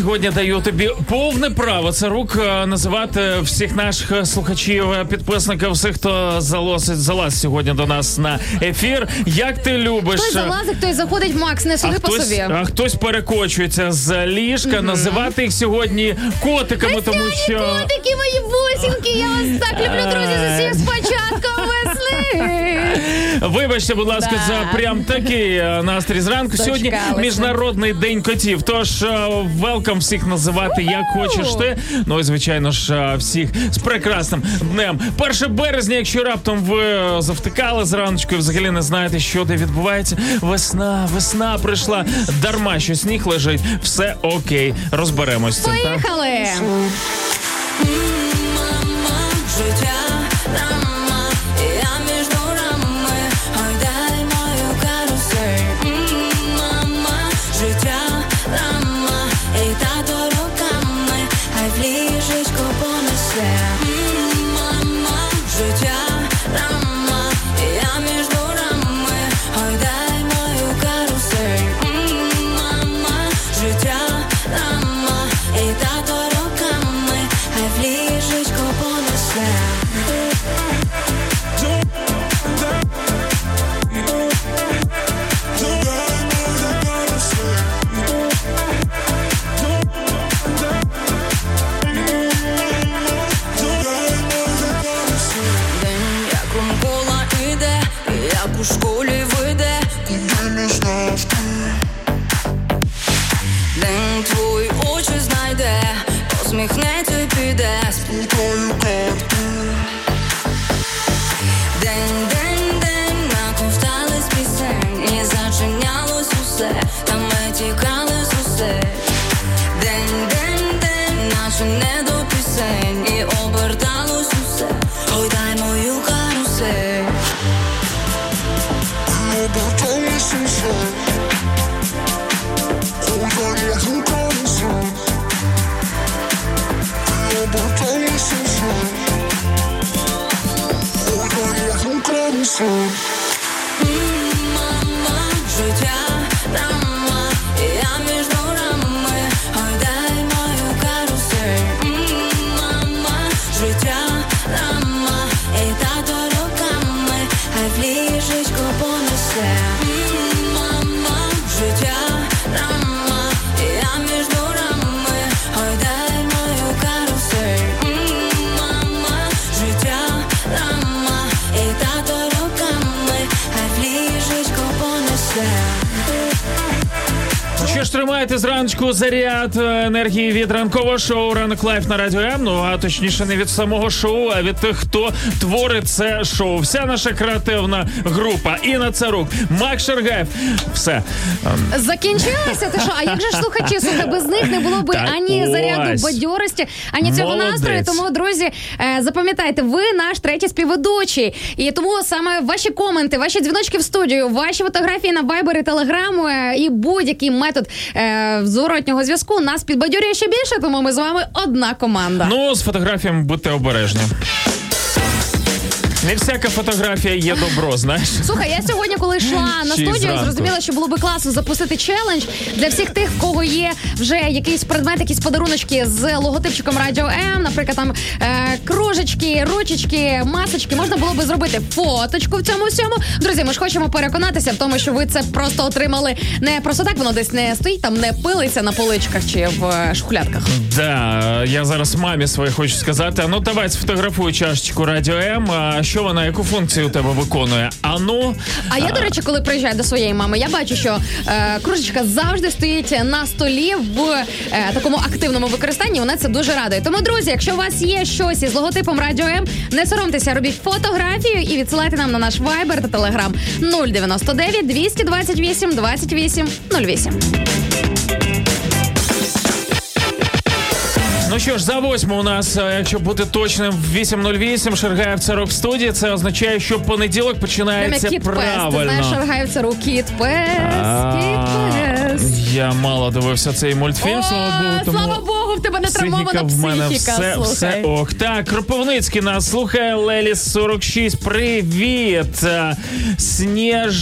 сьогодні даю тобі повне право це рук е, називати всіх наших е, слухачів, е, підписників, всіх, хто залазить залаз сьогодні до нас на ефір. Як ти любиш? Хтось залазить, хтось заходить, Макс, не А суди по хтось, собі. а хтось перекочується з ліжка, називати їх сьогодні котиками, тому що Котики мої бусинки, я вас так люблю, друзі, з усіх з початком весни. Вибачте, будь ласка, Да. за прям такий е, настрій зранку. Сьогодні міжнародний день котів. Тож велкам всіх називати як хочеш ти. Ну і звичайно ж е, всіх з прекрасним днем. 1 березня, якщо раптом ви е, завтикали зраночку і взагалі не знаєте, що де відбувається. Весна, весна прийшла. Дарма, що сніг лежить. Все окей, розберемось з цим. так? Поїхали. Карусель. Мама, життя драма, Тримаєте зранку заряд е, енергії від ранкового шоу Ранок Live на радіо М. Ну а точніше не від самого шоу, а від тих, хто творить це шоу. Вся наша креативна група. Інна Царук, Макс Шаргаєв. Все. Ем, Закінчилося. Ти що? А як же ж слухачі? Слухай, без них не було би Так ані заряду бадьорості, ані цього Молодець. настрою. Тому, друзі, е, запам'ятайте, ви наш третій співведучий. І тому саме ваші коменти, ваші дзвіночки в студію, ваші фотографії на і Telegram е, і будь-який метод е, зворотнього зв'язку нас підбадьорює ще більше, тому ми з вами одна команда. Ну, з фотографіями будьте обережні. Не всяка фотографія є добро, знаєш. Слухай, я сьогодні, коли йшла на Ще й студію. зранку. Зрозуміло, що було би класно запустити челендж для всіх тих, в кого є вже якийсь предмет, якісь подаруночки з логотипчиком Радіо М, наприклад, там е, кружечки, ручечки, масочки. Можна було би зробити фоточку в цьому всьому. Друзі, ми ж хочемо переконатися в тому, що ви це просто отримали не просто так, воно десь не стоїть, там не пилиться на поличках чи в е, шухлядках. Да, я зараз мамі своїй хочу сказати. А ну давай сфотографуй чашечку Радіо М. А що вона, яку функцію у тебе виконує? А ну. А я, до речі, коли приїжджаю до своєї мами, я бачу, що е, кружечка завжди стоїть на столі в е, такому активному використанні. Вона це дуже радує. Тому, друзі, якщо у вас є щось із логотипом Радіо М, не соромтеся, робіть фотографію і відсилайте нам на наш Viber та Telegram 099 228 28 08. Ну що ж, за восьму у нас, е, якщо бути точним, 8.08 Шергаєв це рок студії. Це означає, що понеділок Прям як починається пес. Ти правильно. знаєш, шаргається рук кіт пес. Я мало дивився цей мультфільм, слава Богу. Тому слава Богу, в тебе не психіка травмована в мене психіка. все, слухай. все ок. Так, Кропивницький нас слухає Леліс 46. Привіт. Сніж...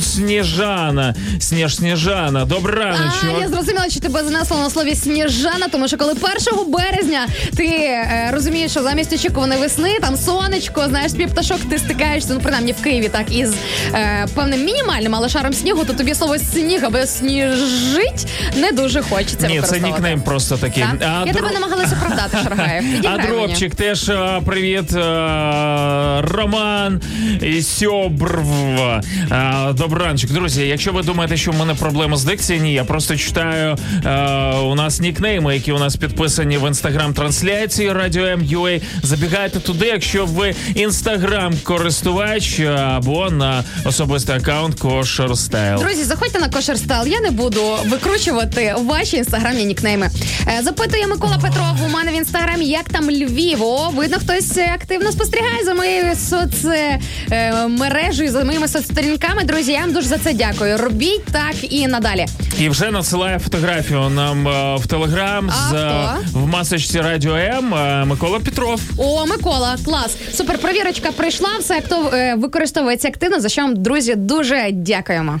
Сніжана. Сніж Сніжана. Добрий А, я зрозуміла, що тебе занесло на слові сніжана, тому що коли 1 березня ти е, розумієш, що замість очікуваної весни, там сонечко, знаєш, спів пташок, ти стикаєшся, ну принаймні в Києві, так із е, певним мінімальним, але шаром снігу, то тобі слово сніг або сніжить не дуже хочеться. Ні, це нікнейм просто такий. Так? А я дро- тебе намагалася оправдати, Шаргаєв. А мені. теж е, привіт. е, Роман і Сьобрв. Е, Добранчик. Друзі, якщо ви думаєте, що в мене проблема з дикцією, ні, я просто читаю у нас нікнейми, які у нас підписані в інстаграм-трансляції Радіо М.UA. Забігайте туди, якщо ви інстаграм-користувач е, або на особистий аккаунт Кошер Стайл. Друзі, заходьте на кошер стайл. Я не буду викручувати ваші інстаграмні нікнейми. Е, Запитує Микола Петров у мене в інстаграмі, як там Львів. О, видно, хтось е, активно спостерігає за моєю соцмережею, за моїми соцсторінками. Друзі, я вам дуже за це дякую. Робіть так і надалі. І вже надсилає фотографію нам е, в телеграм з е, хто? в масочці Радіо М е, Микола Петров. О, Микола, клас. Супер провірочка прийшла. Все хто е, використовується активно. За що вам, друзі, дуже дякуємо.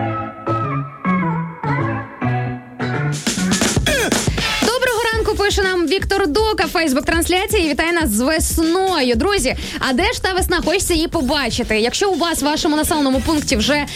Віктор Дука, Фейсбук трансляції. Вітає нас з весною. Друзі, а де ж та весна? Хочеться її побачити. Якщо у вас в вашому населеному пункті вже е,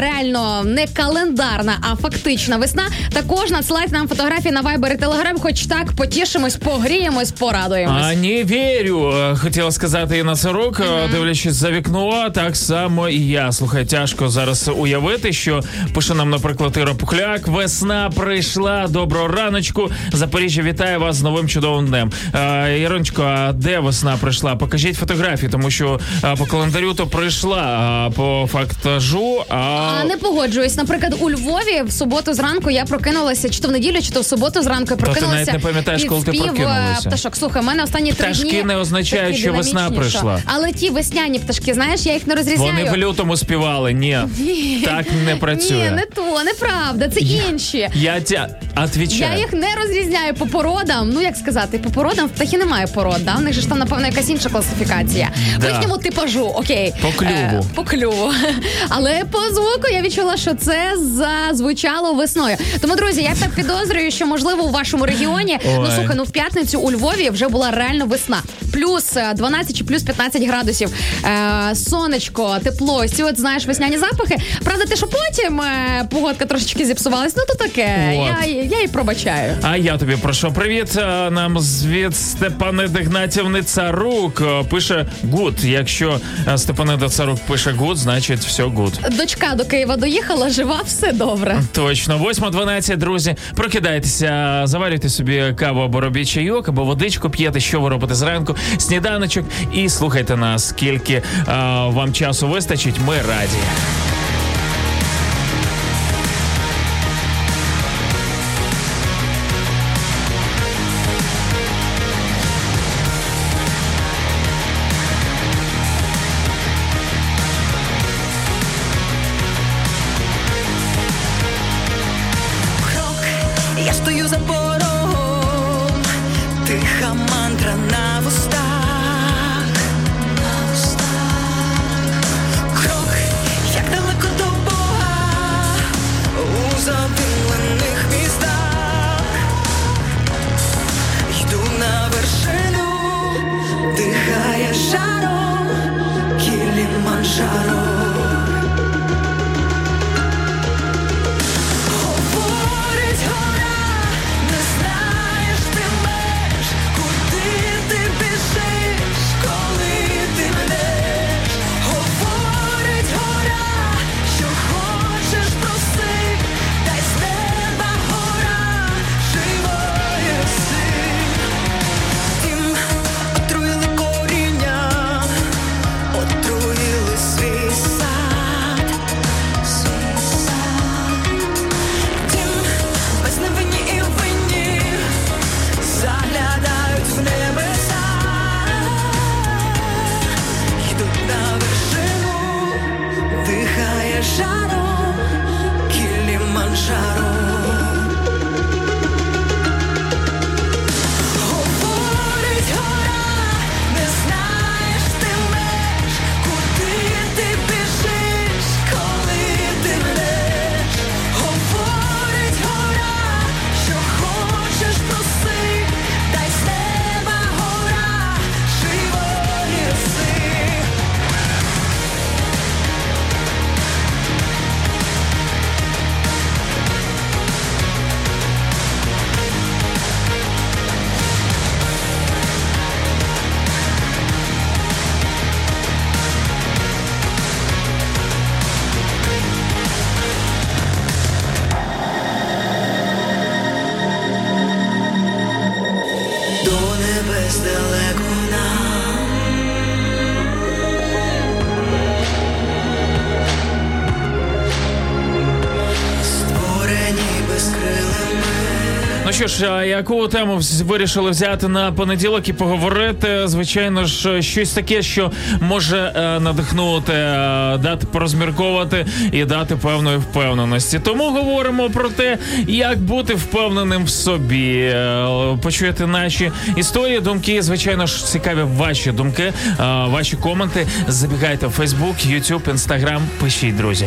реально не календарна, а фактична весна, також надсилайте нам фотографії на Viber і Telegram, хоч так потішимось, погріємось, порадуємось. А не вірю, е, хотіла сказати Інна Царук, е, дивлячись за вікно, так само і я. Слухай, тяжко зараз уявити, що пише нам, наприклад, Іра Пухляк. Весна прийшла. Доброго раночку. Запоріжжя вітає вас з новим чудовим днем. Е, Іронечко, а де весна прийшла? Покажіть фотографії, тому що е, по календарю то прийшла, а по фактажу. А... А не погоджуюсь. Наприклад, у Львові в суботу зранку я прокинулася, чи то в неділю, чи то в суботу зранку я ти прокинулася. навіть не пам'ятаєш, коли ти е, прокинулася. Пташок, слухай, у мене останні три Пташки дні не означають, що весна прийшла. що- Але ті весняні пташки, знаєш, я їх не розрізняю. Вони в лютому співали. Ні, так не працює. Ні, не то, неправда, це інші. Я тя отвечаю. Я їх не розрізняю по породам. Ну як сказати, по породам в птахи немає пород. Да? У них же ж там напевно якась інша класифікація. Да. По їхньому типажу, окей. По клюву. Е, по клюву. Але по звуку я відчула, що це зазвучало весною. Тому, друзі, я так підозрюю, що можливо у вашому регіоні, ну Ой. слухай, ну в п'ятницю у Львові вже була реально весна. Плюс е, 12 чи плюс 15 градусів. Е, сонечко, тепло, ці от знаєш весняні запахи. Правда, те, що потім е, погодка трошечки зіпсувалась, ну то таке. От. Я, я і пробачаю. А я тобі прошу привіт. Нам звіт Степанида Гнатівни Царук е, пише good. Якщо е, Степанида Царук пише good, значить все good. Дочка до Києва доїхала, жива, все добре. Точно, 8.12, друзі. Прокидайтеся, заварюйте собі каву або робіть чайок, або водичку п'єте, що ви робите зранку, сніданочок, і слухайте нас, скільки е, вам часу вистачить. Ми раді. Яку тему вирішили взяти на понеділок і поговорити? Звичайно ж, щось таке, що може е, надихнути, е, дати порозмірковувати і дати певної впевненості. Тому говоримо про те, як бути впевненим в собі. Е, Почуєте наші історії, думки. Звичайно ж, цікаві ваші думки, ваші коменти. Забігайте в Facebook, YouTube, Instagram. Пишіть, друзі.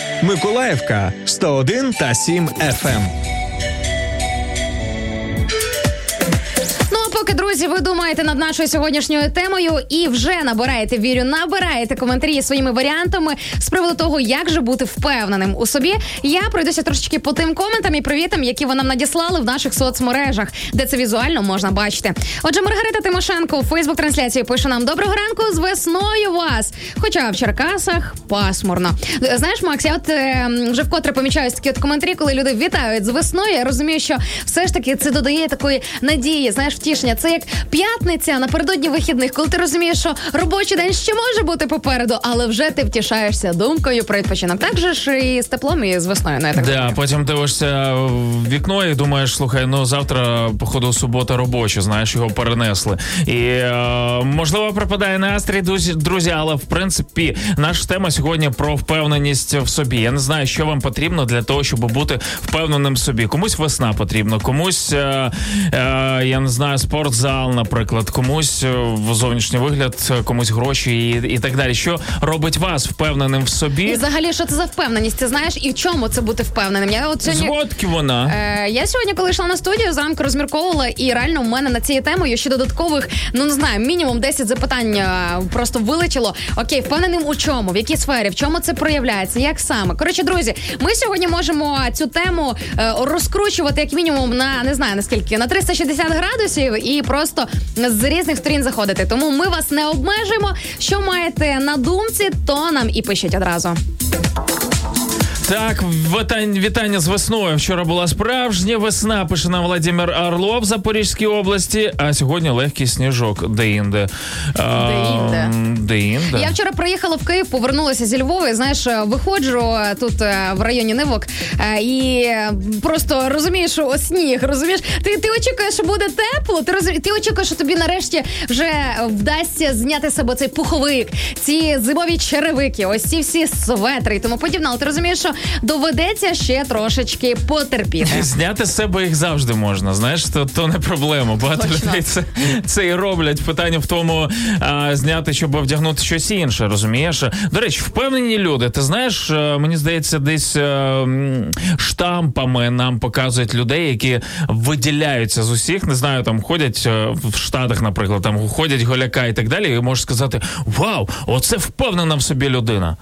Миколаївка 101 та 7 FM. Друзі, ви думаєте над нашою сьогоднішньою темою і вже набираєте вірю, набираєте коментарі своїми варіантами з приводу того, як же бути впевненим у собі. Я пройдуся трошечки по тим коментам і привітам, які ви нам надіслали в наших соцмережах, де це візуально можна бачити. Отже, Маргарита Тимошенко у Фейсбук трансляції пише нам доброго ранку з весною вас. Хоча в Черкасах пасмурно. Знаєш, Макс, я от е, вже вкотре помічаю такі от коментарі, коли люди вітають з весною. Я розумію, що все ж таки це додає такої надії, знаєш, втішення. Це як п'ятниця напередодні вихідних, коли ти розумієш, що робочий день ще може бути попереду, але вже ти втішаєшся думкою про відпочинок. Так же ж і з теплом, і з весною. Ну, я так Да, потім дивишся в вікно і думаєш, слухай, ну завтра, походу, субота робоча, знаєш, його перенесли. І е, можливо пропадає настрій, друзі, друзі, але в принципі наша тема сьогодні про впевненість в собі. Я не знаю, що вам потрібно для того, щоб бути впевненим в собі. Комусь весна потрібна, комусь е, е, я не знаю, спортзал, наприклад, комусь е, в зовнішній вигляд, комусь гроші і, і так далі. Що робить вас впевненим в І собі? взагалі, що це за впевненість? Ти знаєш, і в чому це бути впевненим? Я от сьогодні. Зводки вона. Е, я сьогодні, коли йшла на студію, зранку розмірковувала, і реально в мене на цією темою ще додаткових, ну не знаю, мінімум 10 запитань е, просто вилетіло. Окей, впевненим у чому, в якій сфері, в чому це проявляється, як саме. Коротше, друзі, ми сьогодні можемо цю тему е, розкручувати як мінімум на не знаю наскільки на 360 градусів і просто з різних сторін заходити. Тому ми вас не обмежуємо. Що маєте на думці, то нам і пишіть одразу. Так, вітання, з весною. Вчора була справжня весна, пише нам Владимир Орлов в Запорізькій області, а сьогодні легкий сніжок де-інде. А, Де-інде. Де-інде. Я вчора приїхала в Київ, повернулася зі Львова. і, Знаєш, виходжу е, тут е, в районі Нивок е, і просто розумієш, що сніг, розумієш? Ти, ти очікуєш, що буде тепло. Ти розумієш, ти очікуєш, що тобі нарешті вже вдасться зняти з себе цей пуховик, ці зимові черевики, ось ці всі светри і тому подібне. Але ти розумієш, що доведеться ще трошечки потерпіти. Зняти з себе їх завжди можна. Знаєш, то, то не проблема. Багато Точно. людей це, це і роблять. Питання в тому, а, зняти, щоб вдягнути щось інше, розумієш? До речі, впевнені люди. Ти знаєш, е, мені здається, десь е, штампами нам показують людей, які виділяються з усіх. Не знаю, там ходять е, в Штатах, наприклад, там ходять голяка і так далі. І можеш сказати: Вау, оце впевнена в собі людина.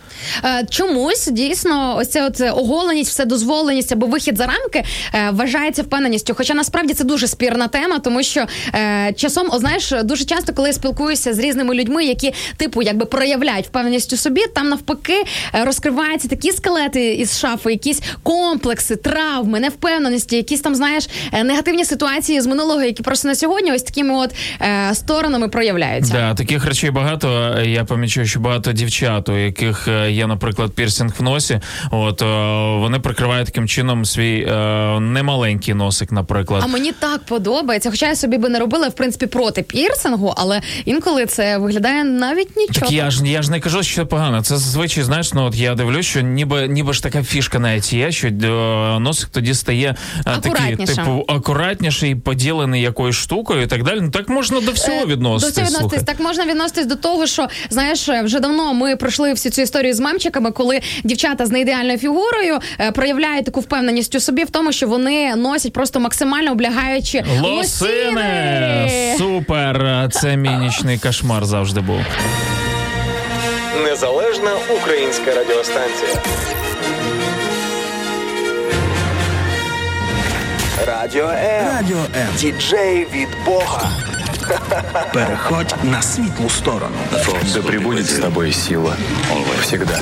Чомусь дійсно ось ця от оголеність, вседозволеність або вихід за рамки е, вважається впевненістю. Хоча насправді це дуже спірна тема, тому що е, часом, о, знаєш, дуже часто, коли я спілкуюся з різними людьми, які типу якби проявляють впевненість у собі, там навпаки е, розкриваються такі скелети із шафи, якісь комплекси, травми, невпевненості, якісь там знаєш е, негативні ситуації з минулого, які просто на сьогодні ось такими от е, сторонами проявляються. Да, таких речей багато. Я помічаю, що багато дівчат, у яких е, є, наприклад, пірсинг в носі. От е, вони прикривають таким чином свій е, немаленький носик, наприклад. А мені так подобається, хоча я собі би не робила в принципі проти пірсингу, але інколи це виглядає навіть нічого. Так я ж я ж не кажу, що це погано. Це зазвичай, знаєш, ну от я дивлюсь, що ніби ніби ж така фішка навіть є, що е, носик тоді стає такий, типу, акуратніший, поділений якоюсь штукою і так далі. Ну так можна до всього відноситись. До всього відноситись. Так можна відноситись до того, що знаєш, вже давно ми пройшли всю цю історію з мемчиками, коли дівчата з неідеальною фігурою е, проявляють таку впевненість у собі в тому, що вони носять просто максимально облягаючи Лосини! Супер! Це мій нічний кошмар завжди був. Незалежна українська радіостанція. Радіо М. Радіо М. Діджей від Бога. Переходь на світлу сторону. Да пребудет с тобой сила. Всегда.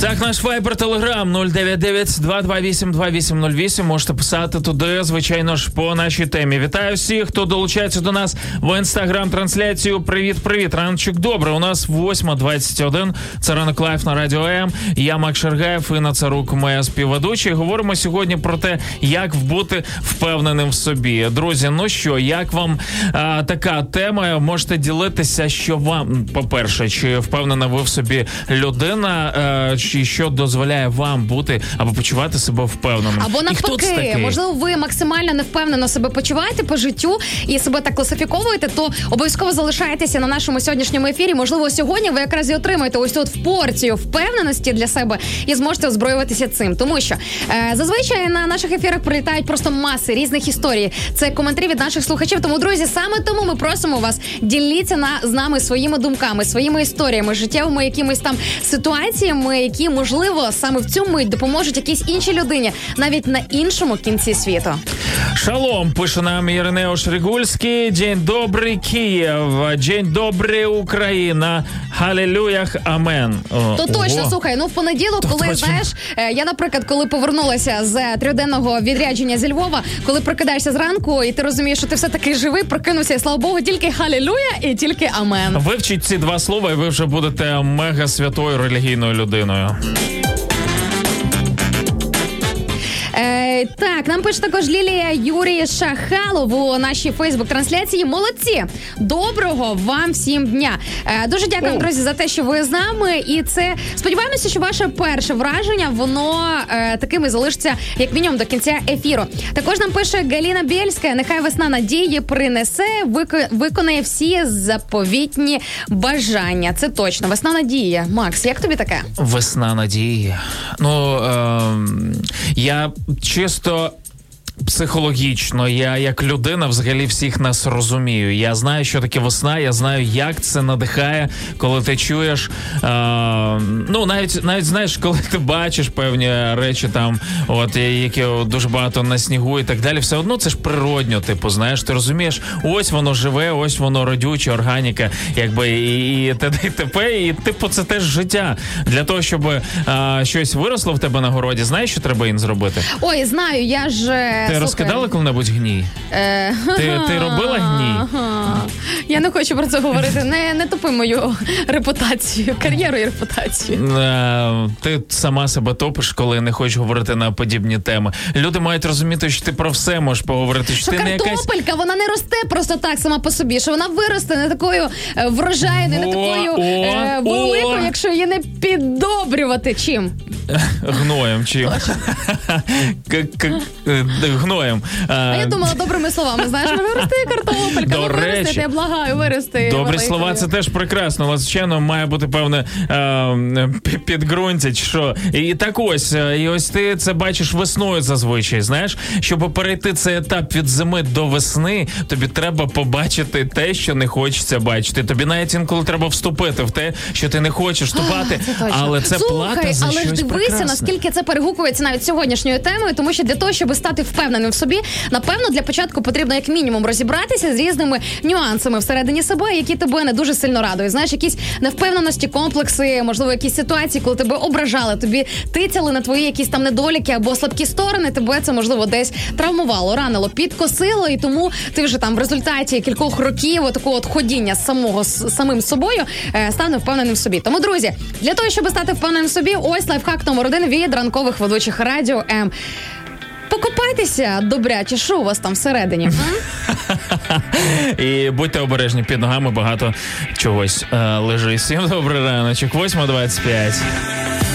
Так, наш вайбер телеграм 099-228-2808. Можете писати туди, звичайно ж, по нашій темі. Вітаю всіх, хто долучається до нас в інстаграм-трансляцію. Привіт, привіт. Раночок добре. У нас 8.21. Це ранок live на радіо М. Я Макс Шаргаєв, Інна Царук моя співведуча. Говоримо сьогодні про те, як бути впевненим в собі. Друзі, ну що, як вам а, така тема? Можете ділитися, що вам, по-перше, чи впевнена ви в собі людина, е, що дозволяє вам бути або почувати себе впевненим? Або навпаки, можливо, ви максимально невпевнено себе почуваєте по життю і себе так класифіковуєте, то обов'язково залишайтеся на нашому сьогоднішньому ефірі. Можливо, сьогодні ви якраз і отримаєте ось тут в порцію впевненості для себе і зможете озброюватися цим. Тому що е, зазвичай на наших ефірах прилітають просто маси різних історій. Це коментарі від наших слухачів. Тому, друзі, саме тому ми просимо вас діліться на з нами своїми думками, своїми історіями, життєвими якимись там ситуаціями, які можливо саме в цю мить допоможуть якійсь іншій людині, навіть на іншому кінці світу. Шалом, пише нам Іринео Шригульський. День добрий Київ. День добрий Україна. Халілюях, амен. О, То точно, ого. слухай, ну в понеділок, То коли точно. знаєш, е, я, наприклад, коли повернулася з трьохденного відрядження зі Львова, коли прокидаєшся зранку, і ти розумієш, що ти все таки живий, прокинувся, і слава Богу, тільки халілюя і тільки амен. Вивчіть ці два слова, і ви вже будете мега святою релігійною людиною людиною. Е, так, нам пише також Лілія Юрій Шахалов у нашій Фейсбук-трансляції. Молодці! Доброго вам всім дня! Е, дуже дякуємо, друзі, за те, що ви з нами. І це сподіваємося, що ваше перше враження воно е, таким і залишиться як мінімум до кінця ефіру. Також нам пише Галіна Бєльська. Нехай весна надії принесе, вико- виконає всі заповітні бажання. Це точно. Весна надії. Макс, як тобі таке? Весна надії. Ну ем, я чисто. Психологічно, я як людина взагалі всіх нас розумію. Я знаю, що таке весна, я знаю, як це надихає, коли ти чуєш. Е, ну, навіть навіть знаєш, коли ти бачиш певні речі, там, от які дуже багато на снігу і так далі, все одно це ж природньо. Типу, знаєш, ти розумієш, ось воно живе, ось воно родюче, органіка, якби і, і т.д. і типу, це теж життя. Для того, щоб е, щось виросло в тебе на городі, знаєш, що треба їм зробити? Ой, знаю, я ж е, Ти розкидала коли-небудь гній? Е, Ти- ти робила гній? Я не хочу про це говорити. Не, не топи мою репутацію, кар'єру і репутацію. Е, Ти сама себе топиш, коли не хочеш говорити на подібні теми. Люди мають розуміти, що ти про все можеш поговорити. Що, Що ти не якась картопелька, вона не росте просто так сама по собі, що вона виросте не такою е, врожайною, не такою о, е, о. великою, якщо її не піддобрювати. Чим? гноєм чим. Е, Гноєм. А я думала добрими словами. Знаєш, ну рости картопелька, ну вирости, я благаю, вирости. Добрі слова, це теж прекрасно, але звичайно має бути певне е, підґрунтя, що. І так ось, е, і ось ти це бачиш весною зазвичай. Знаєш, щоб перейти цей етап від зими до весни, тобі треба побачити те, що не хочеться бачити. Тобі навіть інколи треба вступити в те, що ти не хочеш вступати, але це плата за але ж дивися, наскільки це перегукується навіть сьогоднішньою темою, тому що для того, щоб стати впевненим в собі, напевно, для початку потрібно як мінімум розібратися з різними нюансами всередині себе, які тебе не дуже сильно радують. Знаєш, якісь невпевненості, комплекси, можливо, якісь ситуації, коли тебе ображали, тобі тицяли на твої якісь там недоліки або слабкі сторони. Тебе це можливо десь травмувало, ранило, підкосило, і тому ти вже там в результаті кількох років такого от ходіння самого з самим собою е, стане впевненим в собі. Тому, друзі, для того, щоб стати впевненим в собі, ось лайфхак номер один від ранкових ведучих радіо. Покопайтеся добряче, що у вас там всередині. І будьте обережні під ногами багато чогось е, лежить. Всім добрий раночок, 8.25.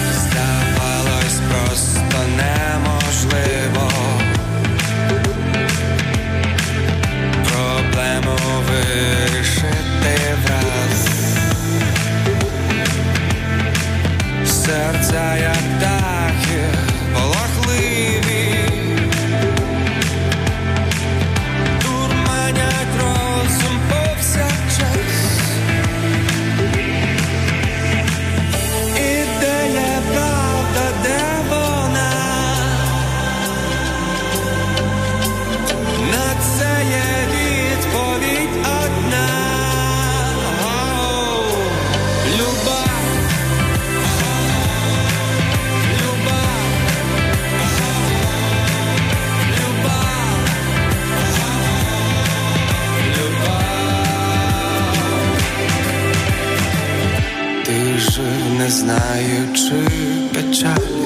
жив, не знаючи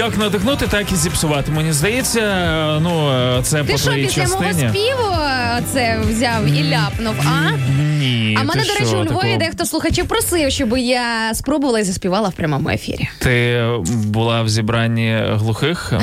як надихнути, так і зіпсувати. Мені здається, ну це Ти по що, твоїй після мого співу е, це взяв і ляпнув, а? Ні, А мене, до речі, що, у Львові дехто слухачів просив, щоб я спробувала і заспівала в прямому ефірі. Ти була в зібранні глухих?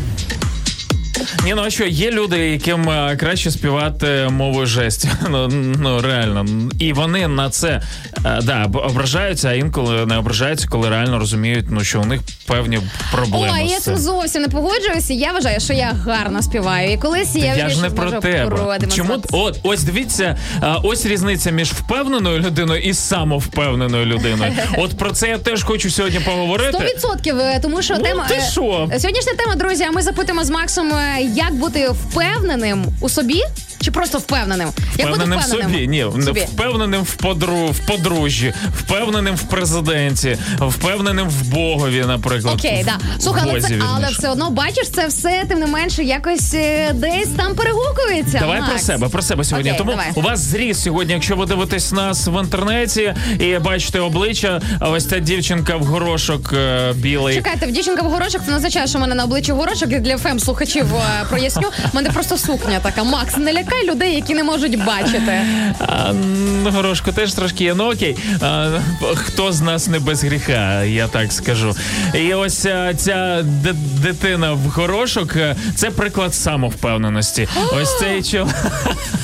Ні, ну а що, є люди, яким е, краще співати мовою жестів. Ну, ну реально. І вони на це е, да, ображаються, а інколи не ображаються, коли реально розуміють, ну що у них певні проблеми. Ой, я цим. зовсім не погоджуюся. Я вважаю, що я гарно співаю. І колись я, Я ж не про тебе. Чому от ось дивіться, ось різниця між впевненою людиною і самовпевненою людиною. От про це я теж хочу сьогодні поговорити. Сто відсотків, е, тому що Ну, тема ти е, що? сьогоднішня тема, друзі. Ми запитуємо з Максом, е, як бути впевненим у собі, чи просто впевненим? Як бути Впевненим в собі, ні, в собі? впевненим в подру в подружжі, впевненим в президенті, впевненим в Богові, наприклад. Окей, да. Слухай, але, це, але все одно бачиш, це все тим не менше якось е, десь там перегукується. Давай Макс. про себе, про себе сьогодні. Окей, Тому давай. у вас зріс сьогодні, якщо ви дивитесь нас в інтернеті і бачите обличчя, а ось ця дівчинка в горошок е, білий. Чекайте, в дівчинка в горошок, це не означає, що в мене на обличчі горошок. Я для фем слухачів е, проясню. У мене просто сукня така. Макс, не лякай людей, які не можуть бачити. А, м, горошку теж трошки є. Ну окей, а, хто з нас не без гріха, я так скажу. І ось а, ця ди- дитина в горошок е, це приклад самовпевненості. ось цей чол...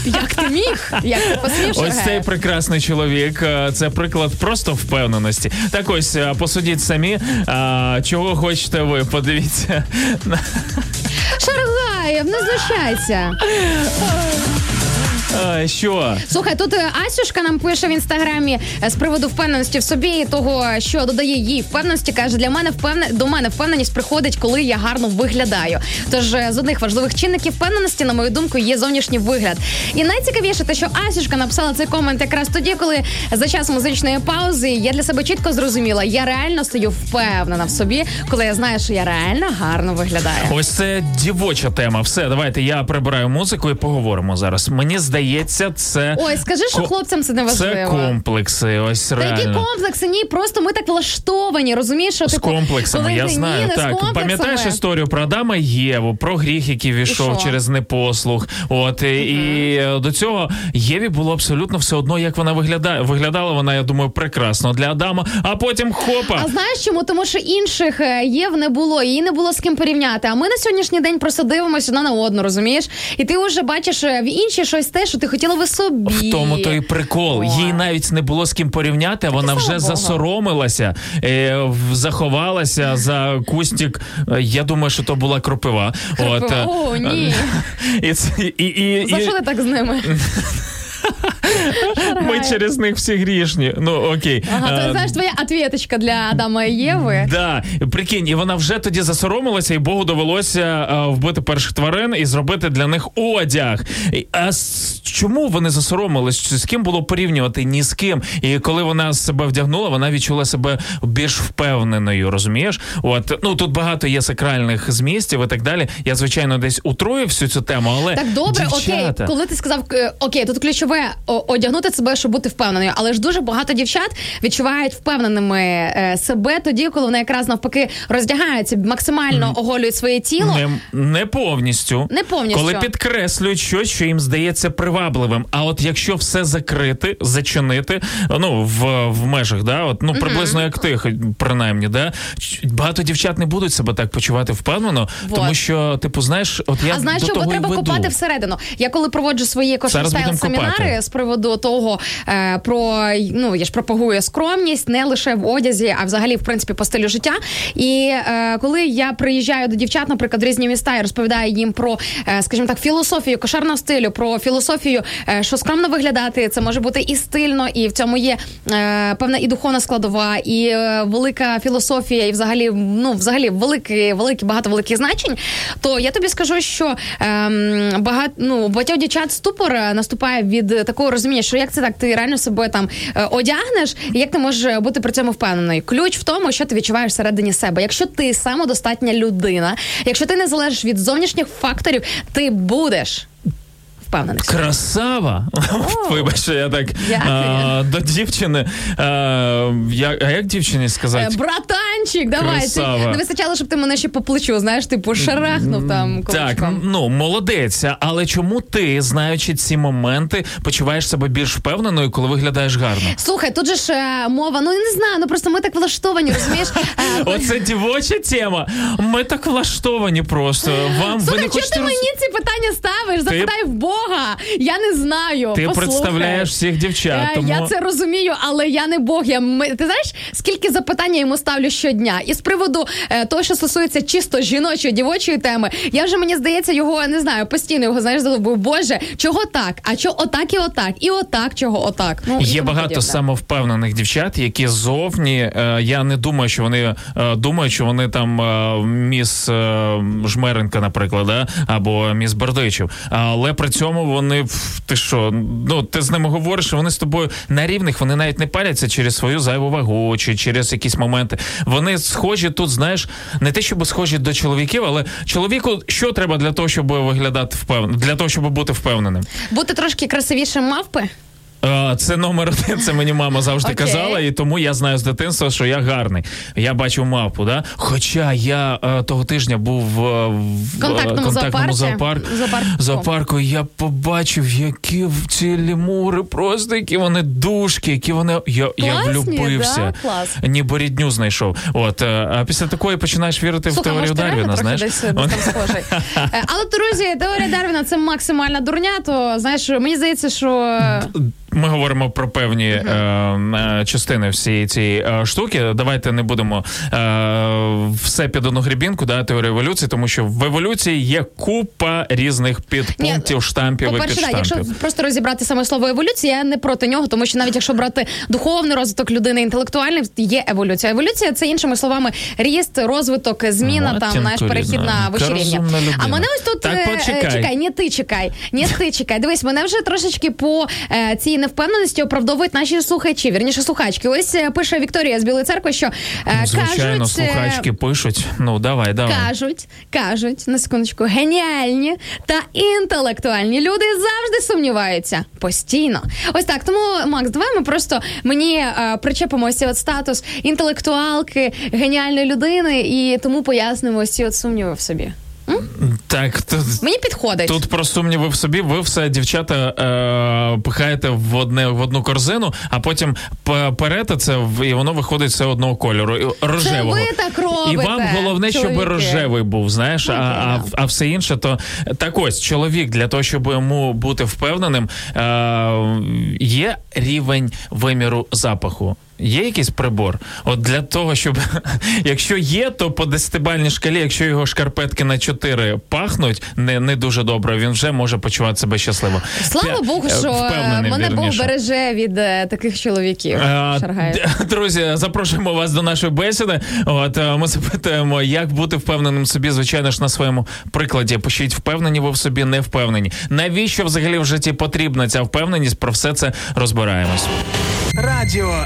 Як ти міг? Як ти посмів, Ось цей прекрасний чоловік. е, Це приклад просто впевненості. Так ось е, посудіть самі, чого хочете ви. Подивіться. Шаргаєв, не знущайся. А, Що? Слухай, тут е, Асюшка нам пише в інстаграмі е, з приводу впевненості в собі і того, що додає їй впевненості. каже, для мене впевне до мене впевненість приходить, коли я гарно виглядаю. Тож е, з одних важливих чинників впевненості, на мою думку, є зовнішній вигляд. І найцікавіше, те, що Асюшка написала цей комент якраз тоді, коли за час музичної паузи я для себе чітко зрозуміла, я реально стою впевнена в собі, коли я знаю, що я реально гарно виглядаю. Ось це дівоча тема. Все, давайте я прибираю музику і поговоримо зараз. Мені здається, це Ой, скажи, що ко- хлопцям це не важливо. Це комплекси. Ось Та які комплекси? Ні, просто ми так влаштовані, розумієш, що З типу, комплексами, коли я ти- знаю. Ні, не так, пам'ятаєш історію про Адама і Єву, про гріх, який війшов через непослух. От і, і до цього Єві було абсолютно все одно, як вона виглядає. Виглядала вона, я думаю, прекрасно для Адама, а потім хопа. А знаєш чому? Тому що інших е, Єв не було, її не було з ким порівняти. А ми на сьогоднішній день просто дивимося одна на одну, розумієш? І ти вже бачиш е, в іншій щось те, що ти хотіла би собі. В тому то і прикол. О. Їй навіть не було з ким порівняти. Вона вже Богу. засоромилася, е, заховалася за кустик. Е, Я думаю, що то була кропива. От, е, О, ні. І, і, і, і, За що ти так з ними? ми через них всі грішні. Ну окей. Ага, Е, то знаєш твоя ответочка для Адама і Єви. Да, прикинь, і вона вже тоді засоромилася, і Богу довелося е, вбити перших тварин і зробити для них одяг. А чому вони засоромились? З ким було порівнювати? Ні з ким. І коли вона себе вдягнула, вона відчула себе більш впевненою. Розумієш? От ну тут багато є сакральних змістів і так далі. Я звичайно десь утрую всю цю тему, але Так добре, дівчата, окей, коли ти сказав е, окей, тут ключове о, одягнути себе, щоб бути впевненою. Але ж дуже багато дівчат відчувають впевненими е, себе тоді, коли вони якраз навпаки роздягаються, максимально оголюють своє тіло. Не, не повністю. Не повністю. Коли підкреслюють щось, що їм здається привабливим. А от якщо все закрити, зачинити, ну в, в межах, да, от ну приблизно як ти, хоч принаймні, да, багато дівчат не будуть себе так почувати впевнено, Вот. тому що, типу, знаєш, от я а знаєш, до що треба копати всередину. Я коли проводжу свої кошмостайл семінари, коментари з приводу того, е, про ну я ж пропагую скромність не лише в одязі, а взагалі в принципі по стилю життя. І е, коли я приїжджаю до дівчат, наприклад, різні міста і розповідаю їм про, е, скажімо так, філософію кошерного стилю, про філософію, що скромно виглядати, це може бути і стильно, і в цьому є певна і духовна складова, і велика філософія, і взагалі, ну взагалі великі, великі, багато великих значень. То я тобі скажу, що ем, багато ну багатьох дівчат ступор наступає від такого розуміння, що як це так, ти реально себе там е, одягнеш, і як ти можеш бути при цьому впевненою. Ключ в тому, що ти відчуваєш всередині себе. Якщо ти самодостатня людина, якщо ти не залежиш від зовнішніх факторів, ти будеш. Впевнений. в. Красава! Вибач, що я так а, до дівчини. А, як, а як дівчині Е, сказати? Братанчик, давай. Ти, не вистачало, щоб ти мене ще по плечу, знаєш, типу шарахнув там Так, ну молодець. Але чому ти, знаючи ці моменти, почуваєш себе більш впевненою, коли виглядаєш гарно? Слухай, тут же ж е, мова, ну я не знаю, ну просто ми так влаштовані, розумієш? Е, Оце дівоча тема. Ми так влаштовані просто. Вам ви Слухай, не чого хочете ти роз- мені ці питання ставиш? Запитай в Бога. Я не знаю. Ти Послухай. представляєш всіх дівчат, Е, тому- Я це розумію, але я не Бог. Я ти знаєш, скільки запитань я йому ставлю щодня? І з приводу е, того, що стосується чисто жіночої дівочої теми, я вже мені здається, його не знаю, постійно його знаєш, задовбую. Боже, чого так? А чого отак і отак? І отак, чого отак? Ну Є багато подібне. самовпевнених дівчат, які зовні. Е, я не думаю, що вони е, думають, що вони там е, міс е, Жмеренка, наприклад, да? або міс Бердичів. Але при цьому вони пф, ти що? Ну ти з ними говориш, вони з тобою на рівних, вони навіть не паряться через свою зайву вагу чи через якісь моменти. Вони схожі тут, знаєш, не те, щоб схожі до чоловіків, але чоловіку що треба для того, щоб виглядати впевнено, для того, щоб бути впевненим. Бути трошки красивішим мавпи. Е, Це номер один. Це мені мама завжди Окей. казала, і тому я знаю з дитинства, що я гарний. Я бачив мапу, да. Хоча я е, того тижня був е, в Контактному е, зоопарку. зоопарк, Зоопарку. Я побачив, які в ці лемури, просто які вони душки, які вони. Я, я влюбився. да? Клас. Ніби рідню знайшов. От е, а після такої починаєш вірити в теорію може, Дарвіна. Знаєш, десь, десь там схожий. Але, друзі, теорія Дарвіна це максимальна дурня, то знаєш, мені здається, що Ми говоримо про певні е, е, частини всієї цієї е, штуки. Давайте не будемо е, все під одну грібінку, да, теорію еволюції, тому що в еволюції є купа різних підпунктів, штампів і По-перше, так, якщо просто розібрати саме слово еволюція, я не проти нього, тому що навіть якщо брати духовний розвиток людини, інтелектуальний, є еволюція. Еволюція це іншими словами ріст, розвиток, зміна, там Матінко знаєш, перехід на вищі яка рівня. А мене ось тут Так, е, е, почекай. чекай, не ти чекай, не ти чекай. Дивись, мене вже трошечки по е, цій невпевненості оправдовують наші слухачі, вірніше слухачки. Ось е, пише Вікторія з Білої церкви, що е, Ну, Звичайно, кажуть, е, слухачки пишуть. Ну давай, давай. Кажуть, кажуть на секундочку, геніальні та інтелектуальні люди завжди сумніваються постійно. Ось так. Тому Макс, давай ми просто мені е, причепимо ось от статус інтелектуалки, геніальної людини, і тому пояснимо ось ці от сумніви в собі. Так, тут, Мені підходить. Тут про сумніви в собі, ви все, дівчата, е, пихаєте в одне в одну корзину, а потім перете це і воно виходить все одного кольору. Рожевого. ви так робите, І вам головне, щоб рожевий був, знаєш, а, а, а все інше, то так ось чоловік для того, щоб йому бути впевненим, е, є рівень виміру запаху. Є якийсь прибор? От для того, щоб якщо є, то по десятибальній шкалі, якщо його шкарпетки на 4 пахнуть не, не дуже добре, він вже може почувати себе щасливо. Слава Богу, е, що е, мене Бог береже від е, таких чоловіків. Шаргає. Друзі, запрошуємо вас до нашої бесіди. От ми запитуємо, як бути впевненим в собі, звичайно ж, на своєму прикладі. Пишіть, впевнені ви в собі, не впевнені. Навіщо взагалі в житті потрібна ця впевненість? Про все це розбираємось. Радіо.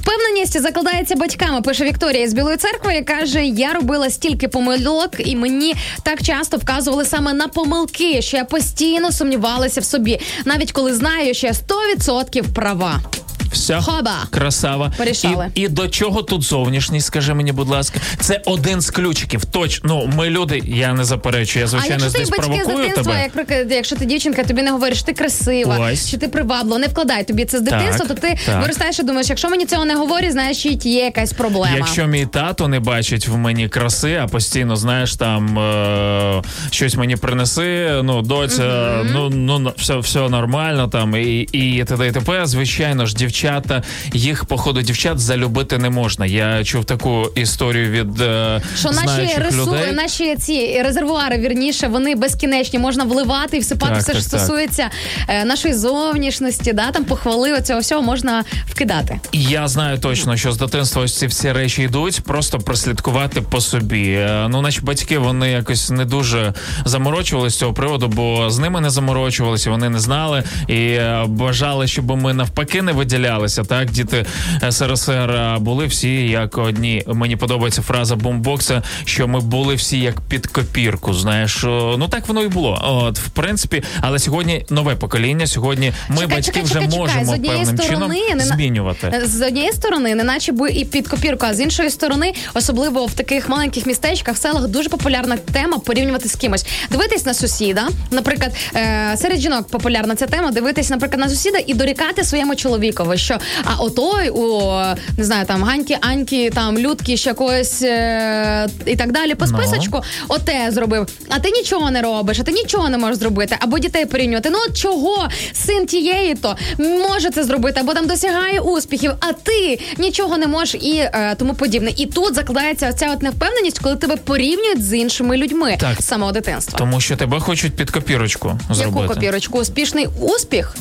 Впевненість закладається батьками. Пише Вікторія з Білої церкви, і каже: я робила стільки помилок, і мені так часто вказували саме на помилки, що я постійно сумнівалася в собі, навіть коли знаю, що я 100% права. Все, Хоба. красава. Порішали. І, і до чого тут зовнішність, скажи мені, будь ласка, це один з ключиків. Точно, ну ми люди, я не заперечую, я А звичайно якщо ти батьки з провокую дитинства, тебе. як якщо ти дівчинка, тобі не говориш, ти красива, Ось. чи ти привабло, не вкладай тобі це з дитинства, Так, то ти так. виростаєш і думаєш, якщо мені цього не говорять, значить є якась проблема. Якщо мій тато не бачить в мені краси, а постійно знаєш там е- щось мені принеси, ну доця, ну ну все, все нормально там і, і т.д. і т.п. Звичайно ж, дівчата їх походу дівчат залюбити не можна. Я чув таку історію від е- Що наші ресу, людей. наші ці резервуари, вірніше, вони безкінечні, можна вливати і всипати Так, все, так, що так. стосується е, нашої зовнішності, да, там похвали, цього всього можна вкидати. Я знаю точно, що з дитинства ось ці всі речі йдуть, просто прослідкувати по собі. Е, Ну, наші батьки вони якось не дуже заморочувалися з цього приводу, бо з ними не заморочувалися, вони не знали і е, бажали, щоб ми навпаки не виділялися. Так, діти СРСР були всі як одні. Мені подобається фраза бомбокса, що ми були всі як під копірку. Знаєш, ну так воно і було. От в принципі, але сьогодні нове покоління. Сьогодні ми Чекай, батьки чекай, вже чекай, можемо певним сторони, чином не змінювати. З однієї сторони, не наче би і під копірку, а з іншої сторони, особливо в таких маленьких містечках, в селах дуже популярна тема порівнювати з кимось. Дивитись на сусіда, наприклад, е, серед жінок популярна ця тема. Дивитись, наприклад, на сусіда і дорікати своєму чоловікові, що а отой у не знаю, там ганьки, аньки, там людки, ще когось е, і так далі. По Ну. списочку, оте зробив. А ти нічого не робиш, а ти нічого не можеш зробити, або дітей порівнювати. Ну от чого син тієї то може це зробити, або там досягає успіхів, а ти нічого не можеш і е, тому подібне. І тут закладається ця от невпевненість, коли тебе порівнюють з іншими людьми Так. з самого дитинства. Тому що тебе хочуть під копірочку зробити. Яку копірочку? Успішний успіх?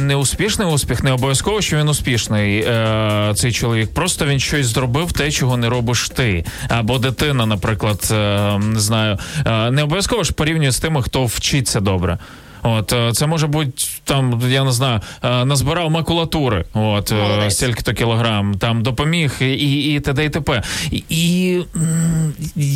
Не успішний успіх, не обов'язково, що він успішний. Е, цей чоловік. Просто він щось зробив, те, чого не робиш ти. Або дитина, наприклад, е, не знаю. Е, не обов'язково ж порівнює з тими, хто вчиться добре. От е, це може бути там, я не знаю, е, назбирав макулатури, от е, Молодець. стільки-то кілограм, там допоміг і, і, т.д. і т.п. І, і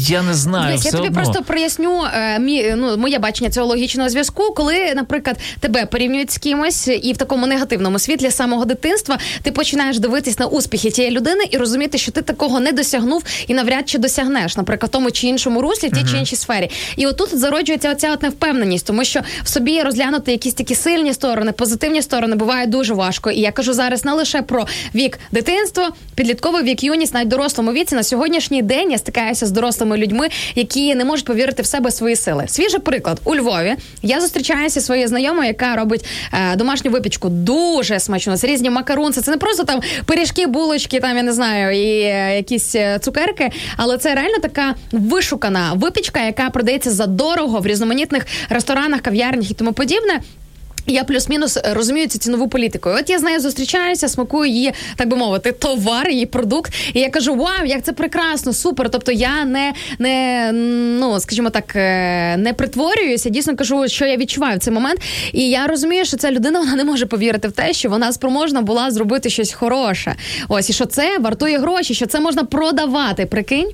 я не знаю. Дивись, я тобі одно. просто проясню мі, ну, моє бачення цього логічного зв'язку, коли, наприклад, тебе порівнюють з кимось і в такому негативному світлі з самого дитинства ти починаєш дивитись на успіхи тієї людини і розуміти, що ти такого не досягнув і навряд чи досягнеш, наприклад, в тому чи іншому руслі, в тій чи іншій сфері. І отут зароджується оця от невпевненість, тому що в собі розглянути якісь такі сильні сторони, позитивні сторони буває дуже важко. І я кажу зараз не лише про вік дитинства, підлітковий вік, юність, навіть дорослому віці. На сьогоднішній день я стикаюся з дорослими людьми, які не можуть повірити в себе свої сили. Свіжий приклад у Львові. Я зустрічаюся зі своєю знайомою, яка робить е, домашню випічку дуже смачно. Це різні макарунці. Це не просто там пиріжки, булочки, там я не знаю, і е, якісь е, цукерки, але це реально така вишукана випічка, яка продається за дорого в різноманітних ресторанах, кав'ярнях і тому подібне. Я плюс-мінус розумію цю цінову політику. От я з нею зустрічаюся, смакую її, так би мовити, товар, її продукт. І я кажу: Вау, як це прекрасно, супер. Тобто я не, не ну скажімо так, е, не притворююся. Дійсно кажу, що я відчуваю в цей момент. І я розумію, що ця людина вона не може повірити в те, що вона спроможна була зробити щось хороше. Ось і що це вартує гроші, що це можна продавати. Прикинь.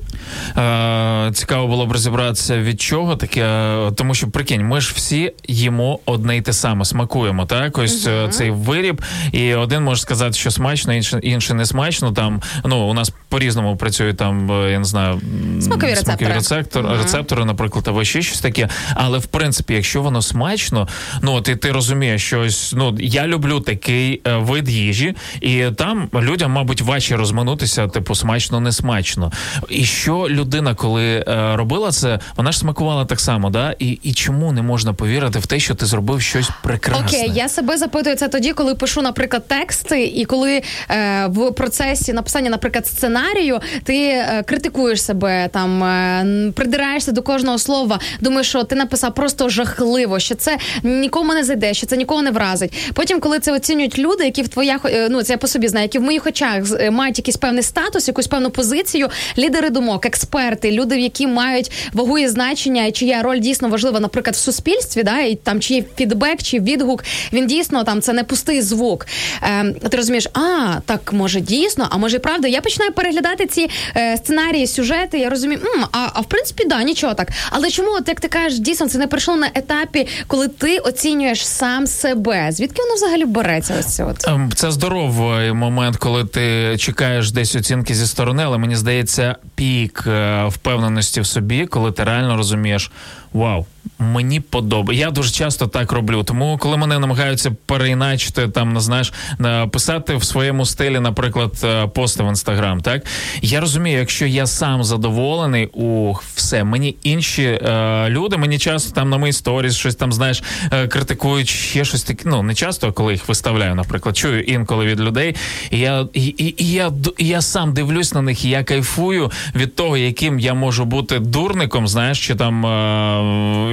Е, цікаво було б розібратися від чого таке, е, тому що прикинь, ми ж всі їмо одне й те саме, смакуємо. Так, ось е, цей виріб, і один може сказати, що смачно, інший, інший не смачно. Там ну у нас по-різному працюють там, е, я не знаю, м, Смакові рецептори. рецептор, рецептори, наприклад, або ще щось таке. Але в принципі, якщо воно смачно, ну от і ти розумієш, що ось, ну я люблю такий е, вид їжі, і там людям, мабуть, важче розминутися, типу, смачно, не смачно. І що людина, коли е, робила це, вона ж смакувала так само, да? І, і чому не можна повірити в те, що ти зробив щось прекрасне? Окей, я себе запитую це тоді, коли пишу, наприклад, тексти, і коли е, в процесі написання, наприклад, сценарію, ти е, критикуєш себе, там е, придираєшся до кожного слова, думаєш, що ти написав просто жахливо, що це нікому не зайде, що це нікого не вразить. Потім, коли це оцінюють люди, які в твоях, е, ну це я по собі знаю, які в моїх очах е, мають якийсь певний статус, якусь певну позицію, лідери думок, експерти, люди, які мають вагу і значення, чия роль дійсно важлива, наприклад, в суспільстві, да, і там чи є фідбек, чи відгук відгук, він дійсно там це не пустий звук. Е, ти розумієш, а так може дійсно, а може і правда. Я починаю переглядати ці е, сценарії, сюжети. Я розумію, а, а в принципі, да, нічого так. Але чому, от як ти кажеш, дійсно це не прийшло на етапі, коли ти оцінюєш сам себе? Звідки воно взагалі береться? Ось це от? Ем, Це здоровий момент, коли ти чекаєш десь оцінки зі сторони, але мені здається, пік е, впевненості в собі, коли ти реально розумієш, вау, мені подобається. Я дуже часто так роблю. Тому, коли мене намагаються переіначити, там не знаєш, на- писати в своєму стилі, наприклад, е, пости в інстаграм, так я розумію, якщо я сам задоволений, ух, все, мені інші е, люди, мені часто там на мої сторіс щось там, знаєш, е, критикують ще щось таке. Ну не часто, коли їх виставляю, наприклад, чую інколи від людей. І я і, і, і я і я сам дивлюсь на них, і я кайфую від того, яким я можу бути дурником, знаєш, чи там е,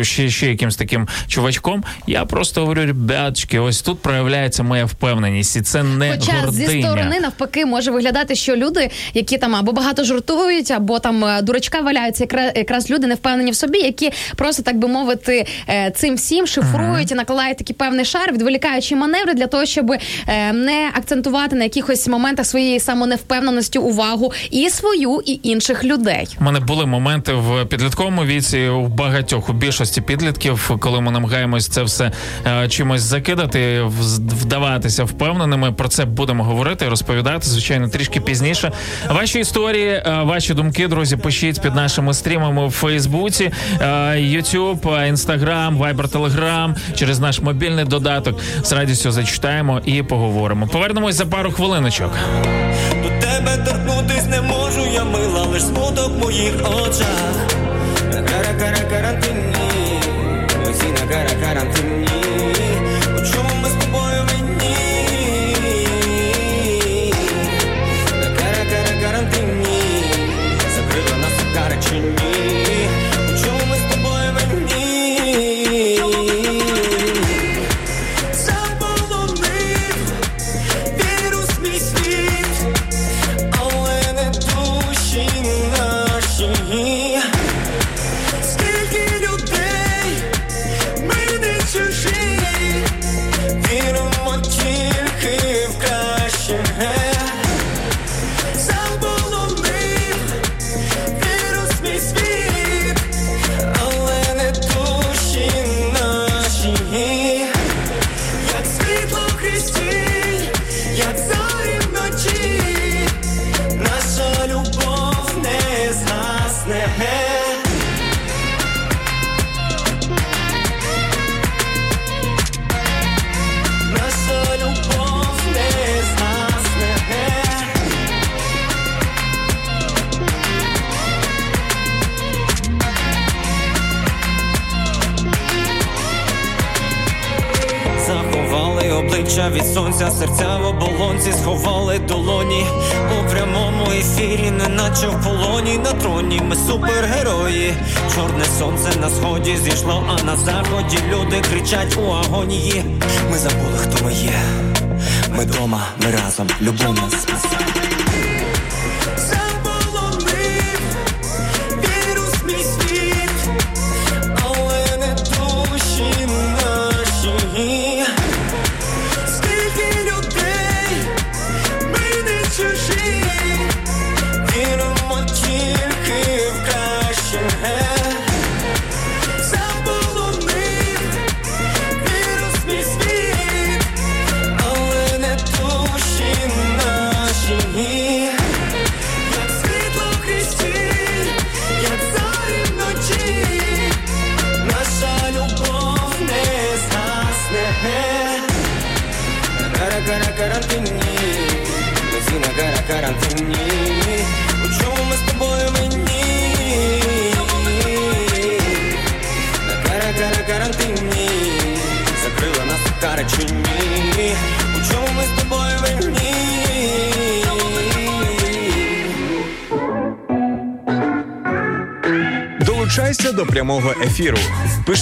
ще, ще якимсь таким чувачком. Я просто говорю, ребяточки, ось тут проявляється моя впевненість, і це не Хоча гординя. зі сторони навпаки може виглядати, що люди, які там або багато жартують, або там е, дурачка валяються, якраз, люди не впевнені в собі, які просто так би мовити е, цим всім шифрують і накладають такий певний шар, відволікаючи маневри для того, щоб е, не акцентувати на якихось моментах своєї самоневпевненості увагу і свою, і інших людей. У мене були моменти в підлітковому віці у багатьох у більшості підлітків, коли ми намагаємось це все е, чимось закидати, вдаватися впевненими. Про це будемо говорити, розповідати, звичайно, трішки пізніше. Ваші історії, е, ваші думки, друзі, пишіть під нашими стрімами в Фейсбуці, е, е, Instagram, Viber, Telegram, через наш мобільний додаток. З радістю зачитаємо і поговоримо. Повернемось за пару хвилиночок. До тебе торкнутись не можу, я мила, лиш смуток моїх очах. Gara gara karantinni Noi sina gara karantinni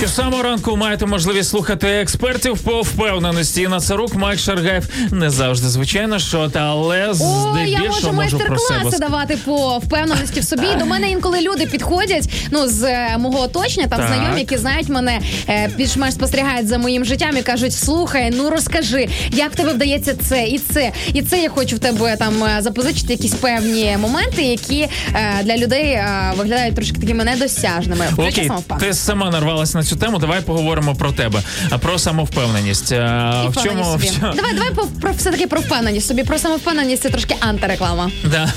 Що самого ранку маєте можливість слухати експертів по впевненості. На Царук, Майк Шаргаєв не завжди звичайно, що та але О, я здебільшого можу майстер-класи давати по впевненості в собі. До мене інколи люди підходять ну з е, мого оточення, там Так. знайомі, які знають мене е, більш-менш спостерігають за моїм життям і кажуть: слухай, ну розкажи, як в тебе вдається це і це, і це я хочу в тебе там е, запозичити якісь певні моменти, які для людей виглядають трошки такими недосяжними. Окей, ти сама нарвалась на цю тему. Давай поговоримо про тебе, а про самовпевненість. А, в чому в чому? Давай, давай по, про все таки про впевненість собі. Про самовпевненість це трошки антиреклама. Да.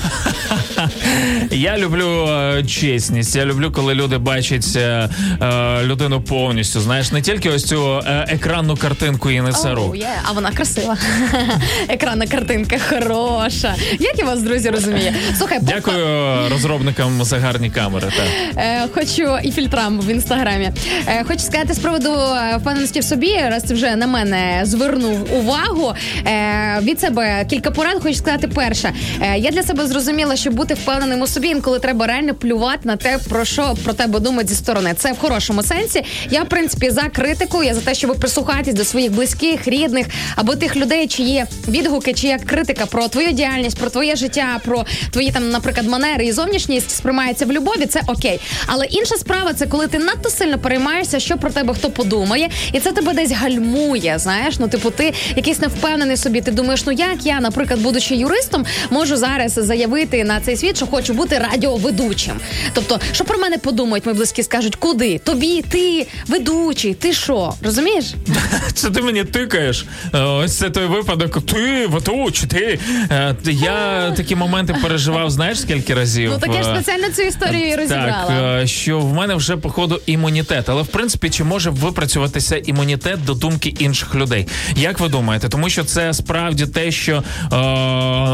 Я люблю е, чесність. Я люблю, коли люди бачать е, е, людину повністю. Знаєш, не тільки ось цю екранну картинку і не цару. Oh, yeah. А вона красива. Екранна картинка хороша. Як я вас, друзі, розумію? Слухай, Дякую е, розробникам за гарні камери. Так. Хочу і фільтрам в інстаграмі. Хочу сказати з приводу е, впевненості в собі, раз ти вже на мене звернув увагу. Е, від себе кілька порад хочу сказати. Перше, е, я для себе зрозуміла, що бути впевненим у собі інколи треба реально плювати на те, про що про тебе думають зі сторони. Це в хорошому сенсі. Я в принципі за критику. Я за те, щоб ви прислухаєтесь до своїх близьких, рідних або тих людей, чиї відгуки, чи як критика про твою діяльність, про твоє життя, про твої там, наприклад, манери і зовнішність сприймається в любові. Це окей. Але інша справа це коли ти надто сильно переймаєшся, що про тебе хто подумає, і це тебе десь гальмує. Знаєш, ну типу, ти якийсь невпевнений собі. Ти думаєш, ну як я, наприклад, будучи юристом, можу зараз заявити на цей світ, що хочу бути радіоведучим. Тобто, що про мене подумають, мої близькі скажуть, куди? Тобі, ти ведучий, ти що? Розумієш? Це ти мені тикаєш. Е, Ось це той випадок. Ти ведуч, ти. Е, Я такі моменти переживав, знаєш, скільки разів. Ну так я ж Е, спеціально цю історію розібрала. Так, що в мене вже походу імунітет, але в принципі, чи може випрацюватися імунітет до думки інших людей? Як ви думаєте? Тому що це справді те, що е,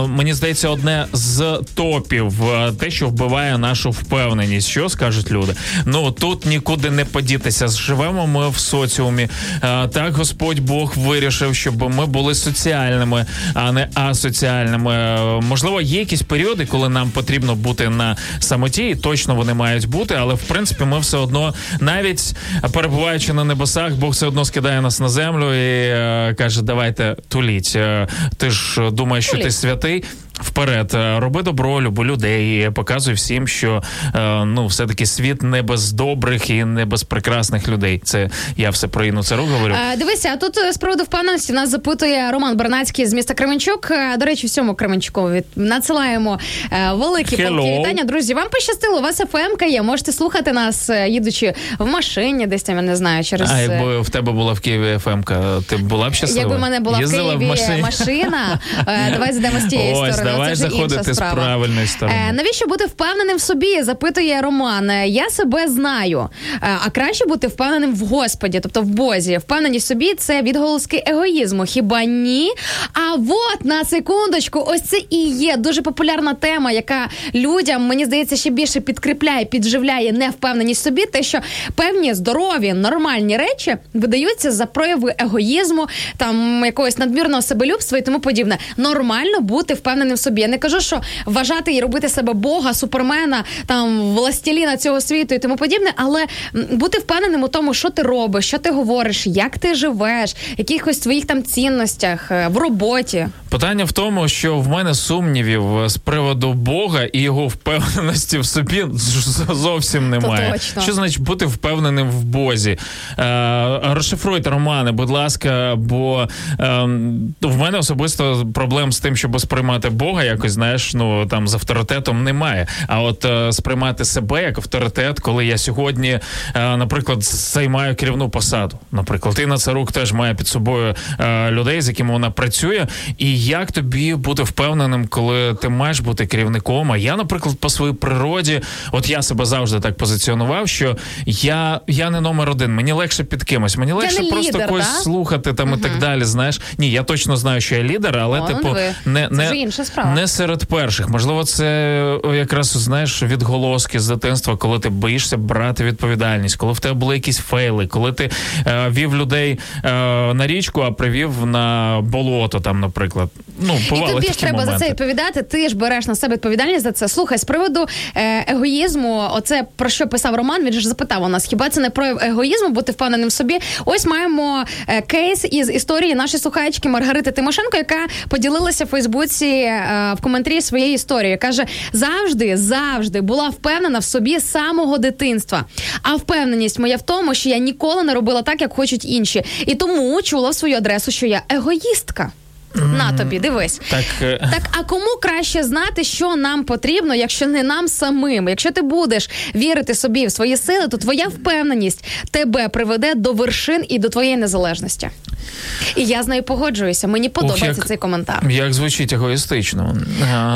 мені здається, одне з топів, е, те, що вбиває нашу впевненість. Що скажуть люди? Ну тут нікуди не подітися. Живемо ми в соціумі. Е, так Господь Бог вирішив, щоб ми були соціальними, а не асоціальними. Е, Можливо, є якісь періоди, коли нам потрібно бути на самоті, і точно вони мають бути, але в принципі ми все одно, навіть перебуваючи на небесах, Бог все одно скидає нас на землю і е, каже: Давайте туліть. Е, Ти ж думаєш, що ти святий. Вперед, Е, роби добро, люби людей, показуй всім, що е, ну все таки світ не без добрих і не без прекрасних людей. Це я все про Інну Царук говорю. Е, Дивися, а тут з приводу впевненості нас запитує Роман Бернацький з міста Кременчук. До речі, всьому Кременчуку від надсилаємо великі палки вітання. Друзі, вам пощастило, у вас FM є. Можете слухати нас, їдучи в машині, десь там я не знаю, через А якби в тебе була в Києві ФМК, ти була б щаслива? Якби в мене була Їздила в Києві машині? машина, давай зайдемо з тієї сторони. Давай Це вже заходити інша з правильної сторони. Е, навіщо бути впевненим в собі? Запитує Роман. Е, Я себе знаю. Е, а краще бути впевненим в Господі, тобто в Бозі. Впевненість в собі це відголоски егоїзму. Хіба ні? А от на секундочку, ось це і є дуже популярна тема, яка людям, мені здається, ще більше підкріпляє, підживляє невпевненість в собі, те, що певні здорові, нормальні речі видаються за прояви егоїзму, там якогось надмірного себелюбства і тому подібне. Нормально бути впевненим собі. Я не кажу, що вважати і робити себе Бога, супермена, там властеліна цього світу і тому подібне, але бути впевненим у тому, що ти робиш, що ти говориш, як ти живеш, якихось твоїх там цінностях е, в роботі. Питання в тому, що в мене сумнівів з приводу Бога і його впевненості в собі зовсім немає. точно. Що значить бути впевненим в Бозі? Е, розшифруйте романи, будь ласка, бо е, в мене особисто проблем з тим, щоб сприймати Бога, якось знаєш, ну там з авторитетом немає. А от е, сприймати себе як авторитет, коли я сьогодні, е, наприклад, займаю керівну посаду. Наприклад, Інна Царук теж має під собою е, людей, з якими вона працює. І як тобі бути впевненим, коли ти маєш бути керівником? А я, наприклад, по своїй природі, от я себе завжди так позиціонував, що я, я не номер один. Мені легше під кимось. Мені легше просто лідер, когось да? слухати там і так далі. Знаєш, ні, я точно знаю, що я лідер, але О, типу диви. не, Це не вже інша справа. не серед перших. Можливо, це е, якраз знаєш відголоски з дитинства, коли ти боїшся брати відповідальність, коли в тебе були якісь фейли, коли ти е, вів людей е, на річку, а привів на болото, там, наприклад. Ну, І тобі ж треба моменти. за це відповідати. Ти ж береш на себе відповідальність за це. Слухай, з приводу е, егоїзму, оце про що писав Роман. Він ж запитав у нас: хіба це не прояв егоїзму, бути впевненим в собі? Ось маємо е, кейс із історії нашої слухачки Маргарити Тимошенко, яка поділилася в Фейсбуці е, в коментарі своєї історії. Каже: завжди, завжди була впевнена в собі з самого дитинства. А впевненість моя в тому, що я ніколи не робила так, як хочуть інші, і тому чула свою адресу, що я егоїстка. На тобі, дивись. Так, е, Так, а кому краще знати, що нам потрібно, якщо не нам самим? Якщо ти будеш вірити собі в свої сили, то твоя впевненість тебе приведе до вершин і до твоєї незалежності. І я з нею погоджуюся. Мені подобається як- цей коментар. як звучить егоїстично.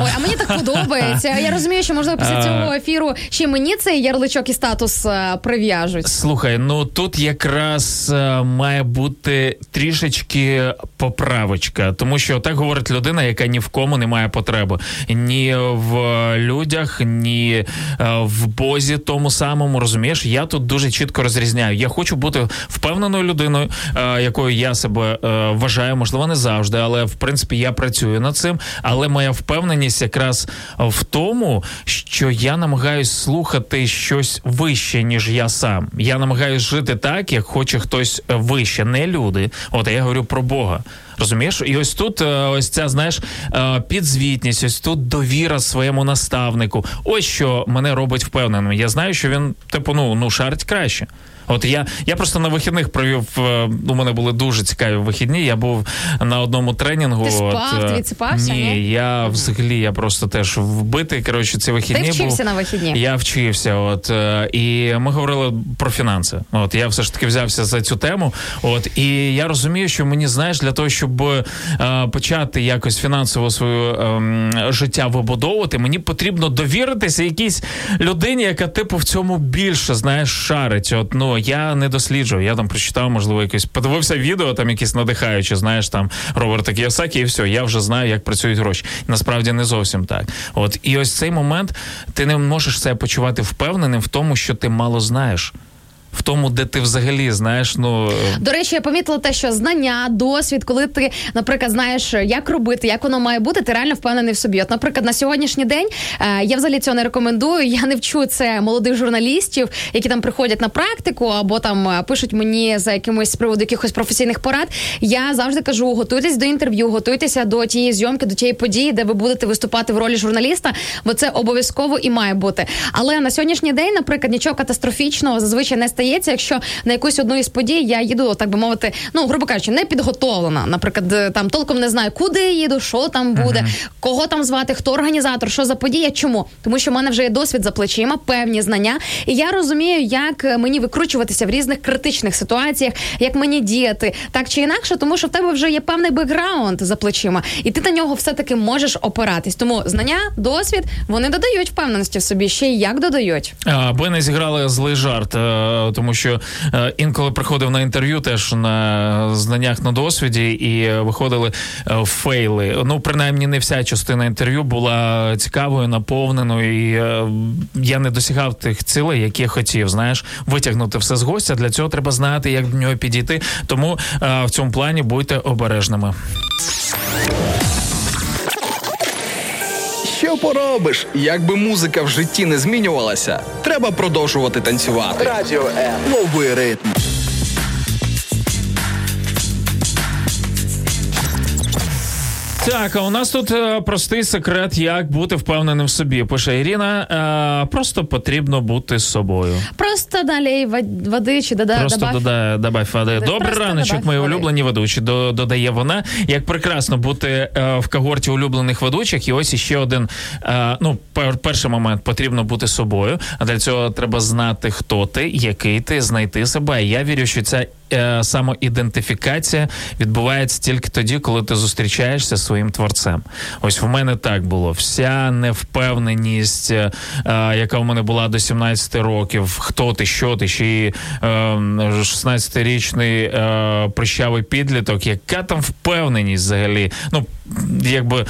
Ой, а мені так подобається. Я розумію, що можливо після цього ефіру ще мені цей ярличок і статус е, прив'яжуть. Слухай, ну тут якраз е, має бути трішечки поправочка, тому що так говорить людина, яка ні в кому не має потреби, ні в людях, ні е, в бозі тому самому. Розумієш, я тут дуже чітко розрізняю. Я хочу бути впевненою людиною, е, якою я себе е, вважаю, можливо, не завжди, але в принципі я працюю над цим. Але моя впевненість якраз в тому, що я намагаюсь слухати щось вище, ніж я сам. Я намагаюсь жити так, як хоче хтось вище, не люди. От я говорю про Бога. Розумієш, і ось тут е, ось ця знаєш е, підзвітність, ось тут довіра своєму наставнику. Ось що мене робить впевненим. Я знаю, що він типу ну, ну шарить краще. От я, я просто на вихідних провів. е, У мене були дуже цікаві вихідні. Я був на одному тренінгу. Ти спав, от, е, ти відсипався, Ні, ні? я взагалі я просто теж вбитий. Коротше, ці вихідні Ти вчився був. на вихідні? Я вчився. От е, і ми говорили про фінанси. От я все ж таки взявся за цю тему. От і я розумію, що мені знаєш для того, щоб е, почати якось фінансово свою ем, життя вибудовувати, мені потрібно довіритися якійсь людині, яка типу в цьому більше знаєш шарить. От ну я не досліджував. Я там прочитав, можливо, якесь подивився відео, там якісь надихаючі, знаєш, там Роберта Кіосакі, і все. Я вже знаю, як працюють гроші. Насправді не зовсім так. От і ось цей момент ти не можеш себе почувати впевненим в тому, що ти мало знаєш. В тому, де ти взагалі знаєш, ну До речі, я помітила те, що знання, досвід, коли ти, наприклад, знаєш, як робити, як воно має бути, ти реально впевнений в собі. От, наприклад, на сьогоднішній день е, я взагалі цього не рекомендую. Я не вчу це молодих журналістів, які там приходять на практику або там е, пишуть мені за якимось з приводу якихось професійних порад. Я завжди кажу: готуйтесь до інтерв'ю, готуйтеся до тієї зйомки, до тієї події, де ви будете виступати в ролі журналіста, бо це обов'язково і має бути. Але на сьогоднішній день, наприклад, нічого катастрофічного зазвичай не стається, якщо на якусь одну із подій я їду, так би мовити, ну грубо кажучи, не підготовлена. Наприклад, е, там толком не знаю, куди я їду, що там буде, кого там звати, хто організатор, що за подія. Чому? Тому що в мене вже є досвід за плечима, певні знання, і я розумію, як е, мені викручуватися в різних критичних ситуаціях, як мені діяти так чи інакше, тому що в тебе вже є певний бекграунд за плечима, і ти на нього все таки можеш опиратись. Тому знання, досвід вони додають впевненості в собі, ще й як додають. Аби не зіграли злий жарт, е, тому що е, інколи приходив на інтерв'ю теж на знаннях на досвіді і виходили е, фейли. Ну, принаймні, не вся частина інтерв'ю була цікавою, наповненою, і е, я не досягав тих цілей, які я хотів. Знаєш, витягнути все з гостя. Для цього треба знати, як до нього підійти. Тому в цьому плані будьте обережними. Що поробиш? Якби музика в житті не змінювалася, треба продовжувати танцювати. Радіо Е. новий ритм. Так, а у нас тут е, простий секрет, як бути впевненим в собі. Пише Ірина. Е, просто потрібно бути собою. Просто далі вод- води чи дода Просто добав. додає добавь води. Просто Добрий раночок, добавь мої води. улюблені ведучі. До, додає вона. Як прекрасно бути е, в когорті улюблених ведучих. І ось іще один. Е, ну, пер, перший момент потрібно бути собою. А для цього треба знати, хто ти, який ти, знайти себе. Я вірю, що ця е, самоідентифікація відбувається тільки тоді, коли ти зустрічаєшся зі своїм творцем. Ось в мене так було. Вся невпевненість, е, е, яка в мене була до 17 років, хто ти, що ти, ще й е, 16-річний е, прищавий підліток, яка там впевненість взагалі? Ну, якби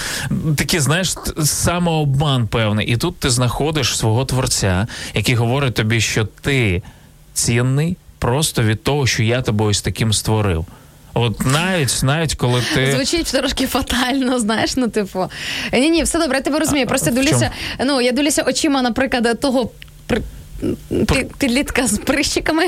такий, знаєш, самообман певний. І тут ти знаходиш свого творця, який говорить тобі, що ти цінний просто від того, що я тебе ось таким створив. От навіть навіть коли ти Звучить трошки фатально, знаєш, ну типу. Ні, ні, все добре, я тебе розумію. Просто дивлюся, ну я дивлюся очима, наприклад, того при... Пр... підлітка з прищиками.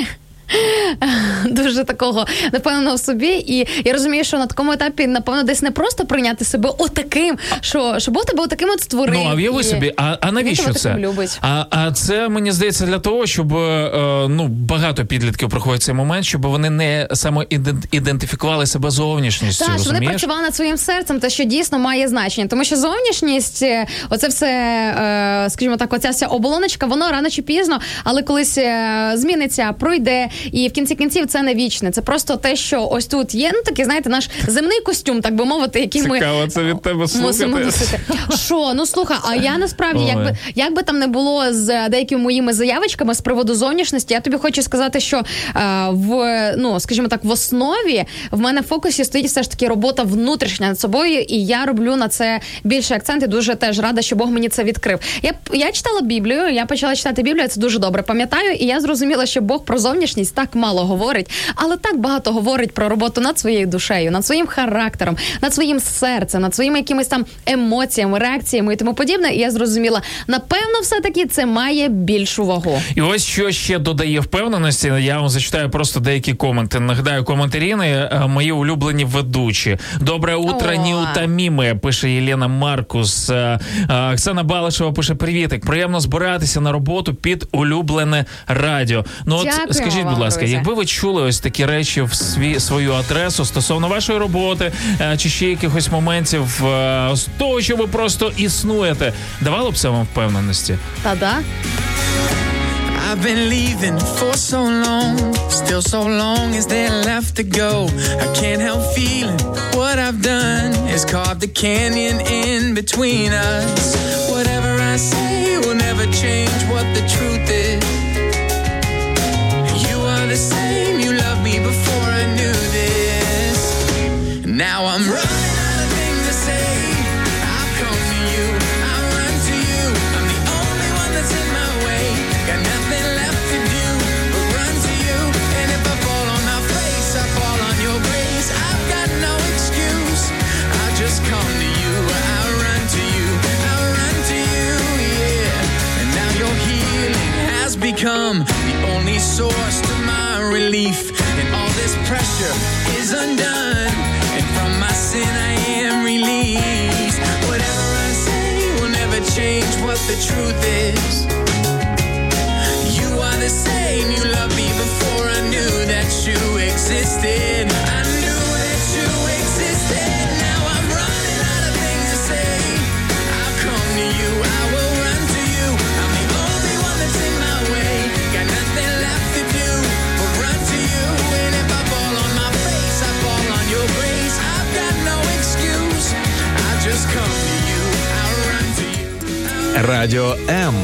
Дуже такого напевно в собі, і я розумію, що на такому етапі, напевно, десь не просто прийняти себе отаким, що, що Бог тебе отаким от створив. Ну, а в'яви і- собі, а, а навіщо це? А, а це мені здається для того, щоб е, ну багато підлітків проходить цей момент, щоб вони не самоідентифікували себе зовнішністю. Так, що вони працювали над своїм серцем, те, що дійсно має значення. Тому що зовнішність, е, оце все, е, скажімо так, оця вся оболоночка, воно рано чи пізно, але колись е, зміниться, пройде. І в кінці кінців це не вічне. Це просто те, що ось тут є. Ну такий, знаєте, наш земний костюм, так би мовити, який ми. Цікаво, це від тебе Мусимо носити. Що? Ну слухай, а я насправді, Ой. якби як би там не було з деякими моїми заявочками з приводу зовнішності, я тобі хочу сказати, що е, в ну скажімо так, в основі в мене в фокусі стоїть все ж таки робота внутрішня над собою, і я роблю на це більше акцент. І дуже теж рада, що Бог мені це відкрив. Я я читала Біблію, я почала читати Біблію, це дуже добре пам'ятаю, і я зрозуміла, що Бог про зовнішність так мало говорить, але так багато говорить про роботу над своєю душею, над своїм характером, над своїм серцем, над своїми якимись там емоціями, реакціями і тому подібне. І я зрозуміла, напевно, все таки це має більшу вагу. І ось що ще додає впевненості. Я вам зачитаю просто деякі коменти. Нагадаю, коментарі е, мої улюблені ведучі. Добре утро, неутоміме, пише Єлена Маркус. Е, е, Оксана Балашева пише привітик. Приємно збиратися на роботу під улюблене радіо. Ну от Дякуємо скажіть, будь ласка, друзі. якби ви чули ось такі речі в свій свою адресу стосовно вашої роботи е, чи ще якихось моментів е, з того, що ви просто існуєте, давало б це вам впевненості? Та-да. I've been leaving for so long, still so long is there left to go. I can't help feeling what I've done is carved a canyon in between us. Whatever I say will never change what the truth the same, you loved me before I knew this. Now I'm running out of things to say. I've come to you, I run to you. I'm the only one that's in my way. Got nothing left to do but run to you. And if I fall on my face, I fall on your grace. I've got no excuse. I just come to you. I run to you. I run to you, yeah. And now your healing has become relief. And all this pressure is undone. And from my sin I am released. Whatever I say will never change what the truth is. You are the same. You loved me before I knew that you existed. Радіо М.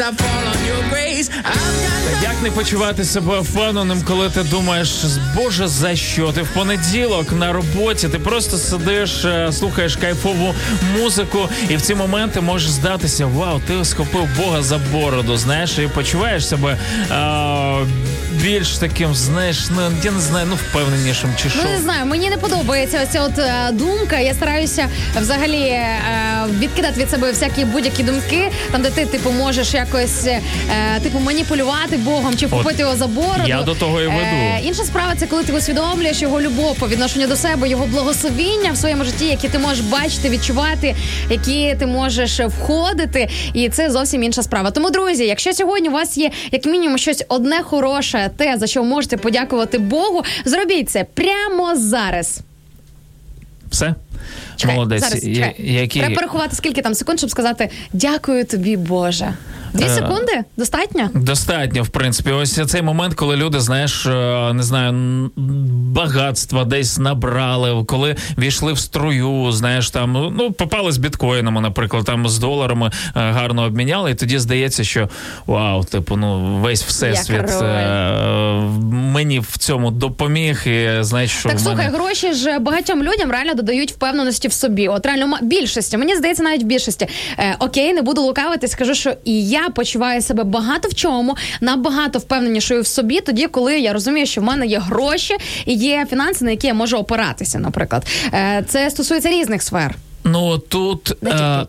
I fall Не почувати себе впевненим, коли ти думаєш, Боже, за що? Ти в понеділок на роботі, ти просто сидиш, е, слухаєш кайфову музику, і в ці моменти можеш здатися, вау, ти схопив Бога за бороду, знаєш, і почуваєш себе е, більш таким, знаєш, ну я не знаю, ну впевненішим чи що. Ну не знаю, мені не подобається ось ця от е, думка. Я стараюся взагалі е, відкидати від себе всякі будь-які думки, там де ти типу можеш якось е, типу маніпулювати Богом чи вхопити його за бороду. я до того і веду. Е, інша справа це коли ти усвідомлюєш його любов по відношенню до себе, його благословіння в своєму житті, які ти можеш бачити, відчувати, які ти можеш входити, і це зовсім інша справа. Тому, друзі, якщо сьогодні у вас є як мінімум щось одне хороше, те за що можете подякувати Богу, зробіть це прямо зараз. Все? Чекай, Молодець. зараз Я- чекай. які... Треба порахувати скільки там секунд, щоб сказати дякую тобі, Боже. Дві Е, секунди? Достатньо? Достатньо, в принципі, ось цей момент, коли люди, знаєш, е, не знаю, багатства десь набрали, коли війшли в струю, знаєш, там ну попали з біткоїнами, наприклад, там з доларами е, гарно обміняли, і тоді здається, що вау, типу, ну весь всесвіт мені в цьому допоміг. І знаєш, що Так в слухай, мене... гроші ж багатьом людям реально додають впевненості в собі. От реально більшості. Мені здається, навіть в більшості. Е, окей, не буду лукавити, скажу, що і я почуваю себе багато в чому, набагато впевненішою в собі, тоді, коли я розумію, що в мене є гроші і є фінанси, на які я можу опиратися. Наприклад, е, це стосується різних сфер. Ну тут е,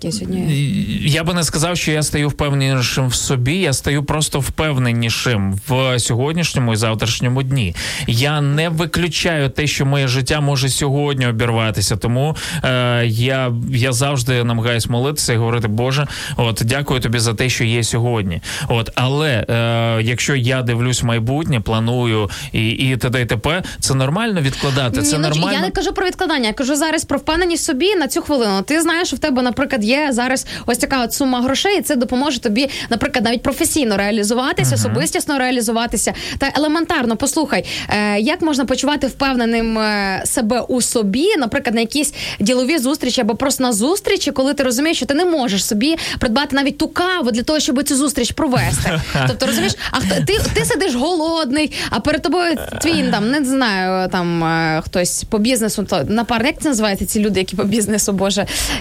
я би не сказав, що я стаю впевненішим в собі. Я стаю просто впевненішим в сьогоднішньому і завтрашньому дні. Я не виключаю те, що моє життя може сьогодні обірватися. Тому е, я, я завжди намагаюсь молитися і говорити, Боже, от дякую тобі за те, що є сьогодні. От, але е, якщо я дивлюсь в майбутнє, планую і, і т.д. і т.п., це нормально відкладати. Це Ні, ну, нормально. Я не кажу про відкладання, я кажу зараз про впевненість собі на цю хвилину. Ти знаєш, що в тебе, наприклад, є зараз ось така от сума грошей, і це допоможе тобі, наприклад, навіть професійно реалізуватися, особистісно реалізуватися. Та елементарно послухай, е, як можна почувати впевненим е, себе у собі, наприклад, на якісь ділові зустрічі або просто на зустрічі, коли ти розумієш, що ти не можеш собі придбати навіть ту каву для того, щоб цю зустріч провести. Тобто, розумієш, а хто ти, ти сидиш голодний, а перед тобою твій там не знаю, там е, хтось по бізнесу, то напарник, як це називається ці люди, які по бізнесу, боже,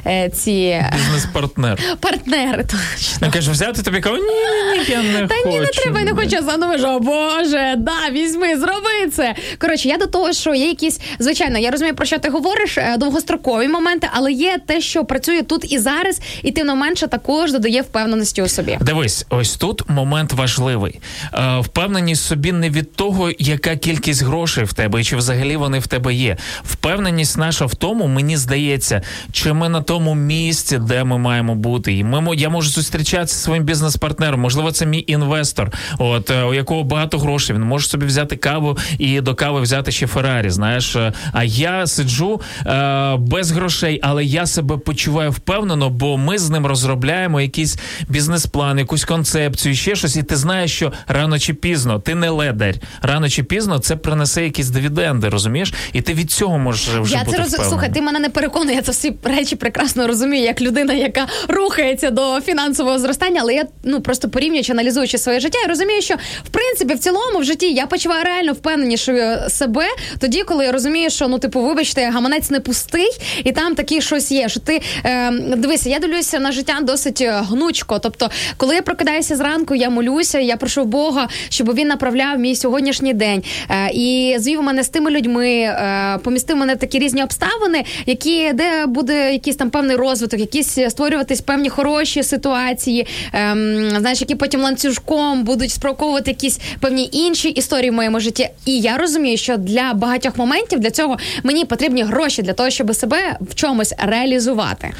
е, ці е, Бізнес-партнер. партнери. Точно. Я кажу, взяти тобі каву? Ні, ні, я не Та хочу. ні, не треба, я не хочу. Я задумаю, о Боже, да, візьми, зроби це. Коротше, я до того, що є якісь, звичайно, я розумію, про що ти говориш, е, довгострокові моменти, але є те, що працює тут і зараз, і тим не менше також додає впевненості у собі. Дивись, ось тут момент важливий. Е, впевненість собі не від того, яка кількість грошей в тебе, і чи взагалі вони в тебе є. Впевненість наша в тому, мені здається, чи ми на тому місці, де ми маємо бути. І ми я можу зустрічатися зі своїм бізнес-партнером. Можливо, це мій інвестор, от е, у якого багато грошей. Він може собі взяти каву і до кави взяти ще Феррарі. Знаєш, Е, а я сиджу е, без грошей, але я себе почуваю впевнено, бо ми з ним розробляємо якийсь бізнес-план, якусь концепцію, ще щось. І ти знаєш, що рано чи пізно ти не ледарь. Рано чи пізно це принесе якісь дивіденди, розумієш? І ти від цього можеш вже Я бути це роз... Слухай, ти мене не переконує, я це всі речі прекрасно розумію, як людина, яка рухається до фінансового зростання, але я ну просто порівнюючи, аналізуючи своє життя, я розумію, що в принципі в цілому в житті я почуваю реально впевненішою себе тоді, коли я розумію, що ну типу, вибачте, гаманець не пустий, і там таке щось є. Що ти е, дивися, я дивлюся на життя досить е, гнучко. Тобто, коли я прокидаюся зранку, я молюся, я прошу Бога, щоб він направляв мій сьогоднішній день е, і звів мене з тими людьми, е, помістив мене в такі різні обставини, які де буде якийсь там певний розвиток, якісь створюватись певні хороші ситуації, ем, знаєш, які потім ланцюжком будуть спроковувати якісь певні інші історії в моєму житті. І я розумію, що для багатьох моментів для цього мені потрібні гроші для того, щоб себе в чомусь реалізувати.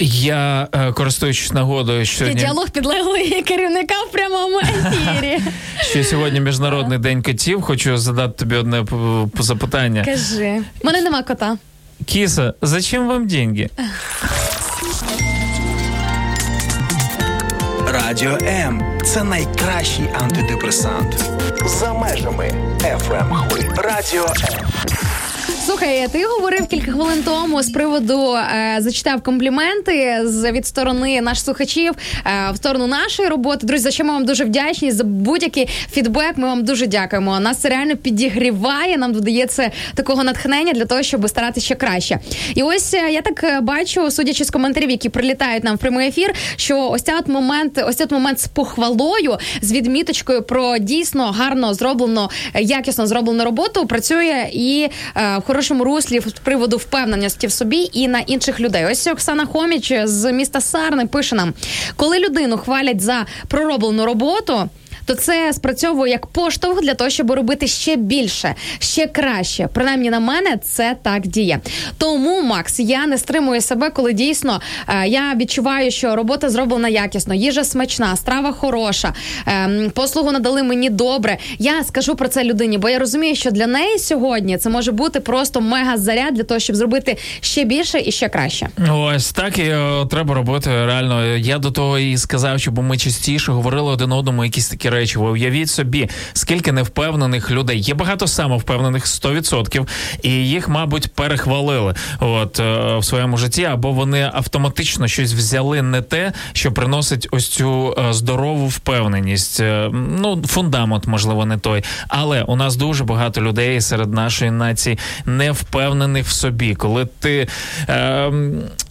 Я е, користуючись нагодою, що сьогодні, діалог підлеглий керівника в прямому ефірі. що сьогодні міжнародний день котів, хочу задати тобі одне запитання. Кажи, мене нема кота. Кіса, зачем вам деньги? Радіо М це найкращий антидепресант. За межами FM. Радіо М. Слухай, ти говорив кілька хвилин тому з приводу е, зачитав компліменти з від сторони наших слухачів е, в сторону нашої роботи. Друзі, за що ми вам дуже вдячні за будь-який фідбек. Ми вам дуже дякуємо. Нас це реально підігріває. Нам додається такого натхнення для того, щоб старатися ще краще. І ось е, я так е, бачу, судячи з коментарів, які прилітають нам в прямий ефір, що ось цей момент, ось цей момент з похвалою, з відміточкою про дійсно гарно зроблену, е, якісно зроблену роботу, працює і е, в хорошому руслі з приводу впевненості в собі і на інших людей. Ось Оксана Хоміч з міста Сарни пише нам: коли людину хвалять за пророблену роботу. То це спрацьовує як поштовх для того, щоб робити ще більше, ще краще. Принаймні на мене це так діє. Тому, Макс, я не стримую себе, коли дійсно е, я відчуваю, що робота зроблена якісно, їжа смачна, страва хороша, е, послугу надали мені добре. Я скажу про це людині, бо я розумію, що для неї сьогодні це може бути просто мега заряд для того, щоб зробити ще більше і ще краще. Ось так і е, треба робити. Реально, я до того і сказав, щоб ми частіше говорили один одному якісь такі речі. Ви уявіть собі, скільки невпевнених людей. Є багато самовпевнених 100%, і їх, мабуть, перехвалили от е, в своєму житті, або вони автоматично щось взяли не те, що приносить ось цю е, здорову впевненість. Е, Ну, фундамент, можливо, не той. Але у нас дуже багато людей серед нашої нації не впевнених в собі. Коли ти е,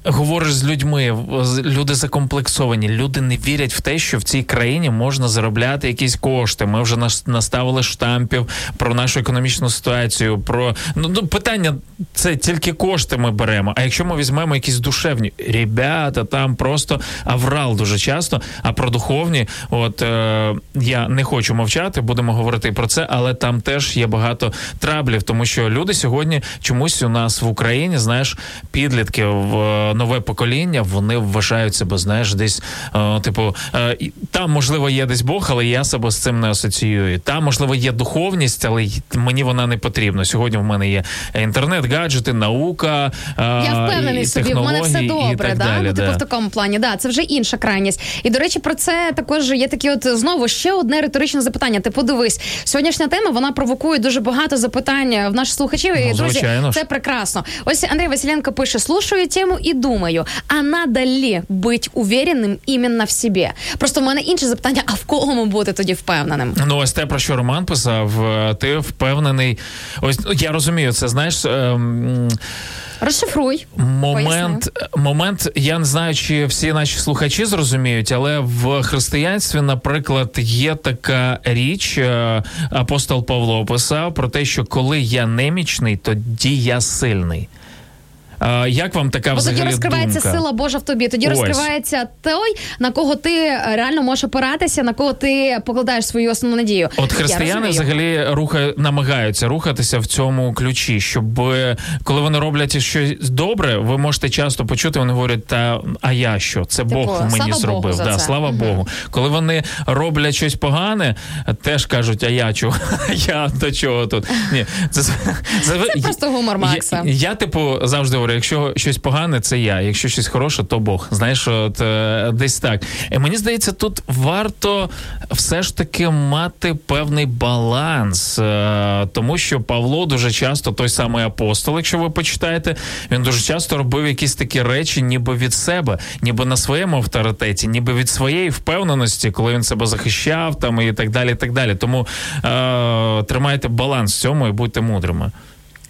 говориш з людьми, люди закомплексовані, люди не вірять в те, що в цій країні можна заробляти якісь кошти. Ми вже наставили штампів про нашу економічну ситуацію. Про ну, ну питання це тільки кошти ми беремо. А якщо ми візьмемо якісь душевні, ребята, там просто аврал дуже часто. А про духовні, от е, я не хочу мовчати, будемо говорити про це, але там теж є багато траблів, тому що люди сьогодні чомусь у нас в Україні, знаєш, підлітки в е, нове покоління, вони вважають себе, знаєш, десь е, типу, е, там можливо є десь Бог, але я себе з цим не асоціюю. Там можливо є духовність, але мені вона не потрібна. Сьогодні в мене є інтернет, гаджети, наука. Я впевнений і собі, в мене все добре, так да? далі, ну, типу да. в такому плані. Да, це вже інша крайність. І до речі, про це також є такі, от знову ще одне риторичне запитання. Ти подивись, сьогоднішня тема вона провокує дуже багато запитань в наших слухачів. І Ну, друзі, звичайно це прекрасно. Ось Андрій Василенко пише: слушаю тему і думаю, а надо ли бути уверенним іменно в собі? Просто в мене інше запитання: а в кого бути тоді впевненим? Ну, ось те, про що Роман писав, е, ти впевнений. Ось ну, я розумію, це знаєш. ем, Розшифруй. Момент, момент, я не знаю, чи всі наші слухачі зрозуміють, але в християнстві, наприклад, є така річ, е, апостол Павло писав про те, що коли я немічний, тоді я сильний. Е, Як вам така Бо тоді розкривається думка? сила Божа в тобі. Тоді Ось. розкривається той, на кого ти реально можеш опиратися, на кого ти покладаєш свою основну надію. От християни взагалі руха, намагаються рухатися в цьому ключі, щоб коли вони роблять щось добре, ви можете часто почути, вони говорять, та а я що? Це Типу, Бог мені слава зробив. Богу за да, це. слава Мгм. Богу. Коли вони роблять щось погане, теж кажуть, а я чого? я до чого тут? Ні, це, це, Це просто гумор Макса. Я, я, типу, завжди говорю, якщо щось погане, це я. Якщо щось хороше, то Бог. Знаєш, от е, десь так. І мені здається, тут варто все ж таки мати певний баланс, е, тому що Павло дуже часто, той самий апостол, якщо ви почитаєте, він дуже часто робив якісь такі речі, ніби від себе, ніби на своєму авторитеті, ніби від своєї впевненості, коли він себе захищав там і так далі. і так далі. Тому е, тримайте баланс в цьому і будьте мудрими.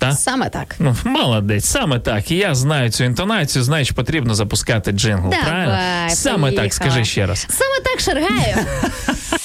Та? Саме так. Ну, молодець, саме так. І я знаю цю інтонацію, знаю, що потрібно запускати джингл. Давай, правильно? Саме поїхала. так, скажи ще раз. Саме так, Шаргаю.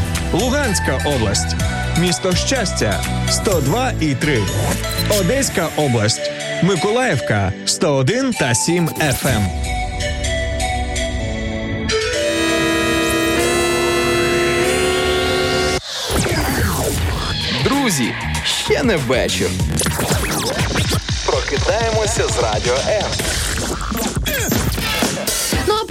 Луганська область. Місто Щастя 102 і 3. Одеська область. Миколаївка 101 та 7 FM. Друзі, ще не вечір. Прокидаємося з радіо М.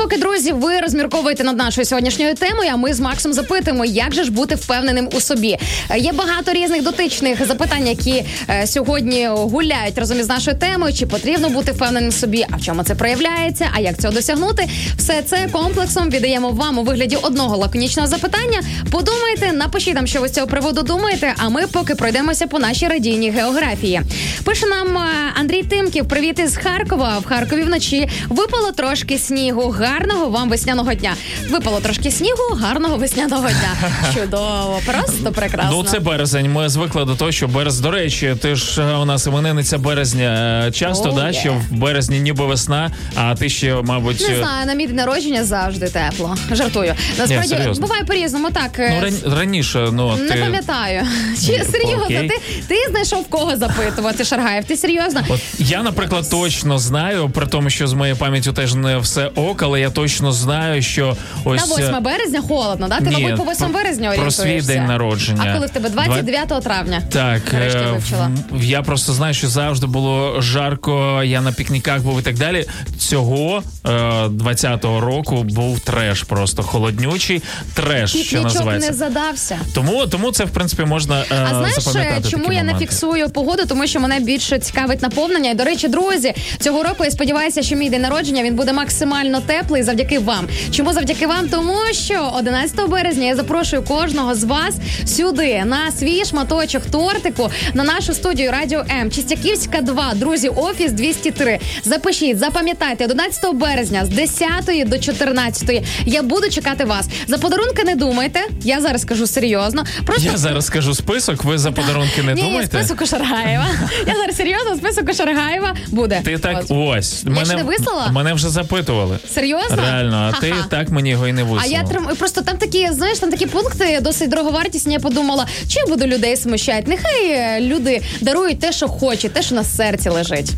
поки друзі, ви розмірковуєте над нашою сьогоднішньою темою. А ми з Максом запитуємо, як же ж бути впевненим у собі. Є багато різних дотичних запитань, які е, сьогодні гуляють разом із нашою темою. Чи потрібно бути впевненим собі? А в чому це проявляється? А як цього досягнути? Все це комплексом віддаємо вам у вигляді одного лаконічного запитання. Подумайте, напишіть нам, що ви з цього приводу думаєте. А ми поки пройдемося по нашій радійній географії. Пише нам е, Андрій Тимків. Привіт із Харкова. В Харкові вночі випало трошки снігу. Гарного вам весняного дня. Випало трошки снігу, гарного весняного дня. Чудово, просто прекрасно. Ну, це березень. Ми звикли до того, що берез. До речі, ти ж е, у нас іменинниця березня. Е, Часто, О, да, є. що в березні ніби весна, а ти ще, мабуть, Не е, знаю, на мій день народження завжди тепло. Жартую. Насправді серйозно. буває по-різному. Так ну, ран- раніше, ну не ти. пам'ятаю. Чи серйозно? окей. Ти, ти знайшов кого запитувати, Шаргаєв? Ти серйозно? От я, наприклад, точно знаю, при тому, що з моєю пам'яттю теж не все ок, але я точно знаю, що ось На 8 е, березня холодно, да? Ти, Ні, мабуть, по 8 березня березня про свій день народження. А коли в тебе 29 травня? Так, е, вивчила. я просто знаю, що завжди було жарко. Я на пікніках був і так далі. Цього 20-го року був треш, просто холоднючий треш, що називається. не задався. Тому, тому це в принципі можна е, А знаєш, запам'ятати. чому я не фіксую погоду? Тому що мене більше цікавить наповнення. І до речі, друзі, цього року я сподіваюся, що мій день народження він буде максимально теплий завдяки вам. Чому завдяки вам? Тому що 11 березня я запрошую кожного з вас сюди на свій шматочок тортику на нашу студію Радіо М. Чистяківська 2, друзі, офіс 203. Запишіть, запам'ятайте, 11 березня з 10 до 14 я буду чекати вас. За подарунки не думайте. Я зараз скажу серйозно. Просто Я зараз скажу список, ви за подарунки не ні, думаєте? список Кошаргаєва. Я зараз серйозно, список Кошаргаєва буде. Ти так От. ось. Я ж не вислала? мене вже запитували. Серйозно? Реально, а ти Ха-ха. так мені його і не А вислав. я трим... просто там такі, знаєш, там такі пункти досить дороговартісні. Я подумала, чи я буду людей смущати? Нехай е, люди дарують те, що хочуть, те, що на серці лежить.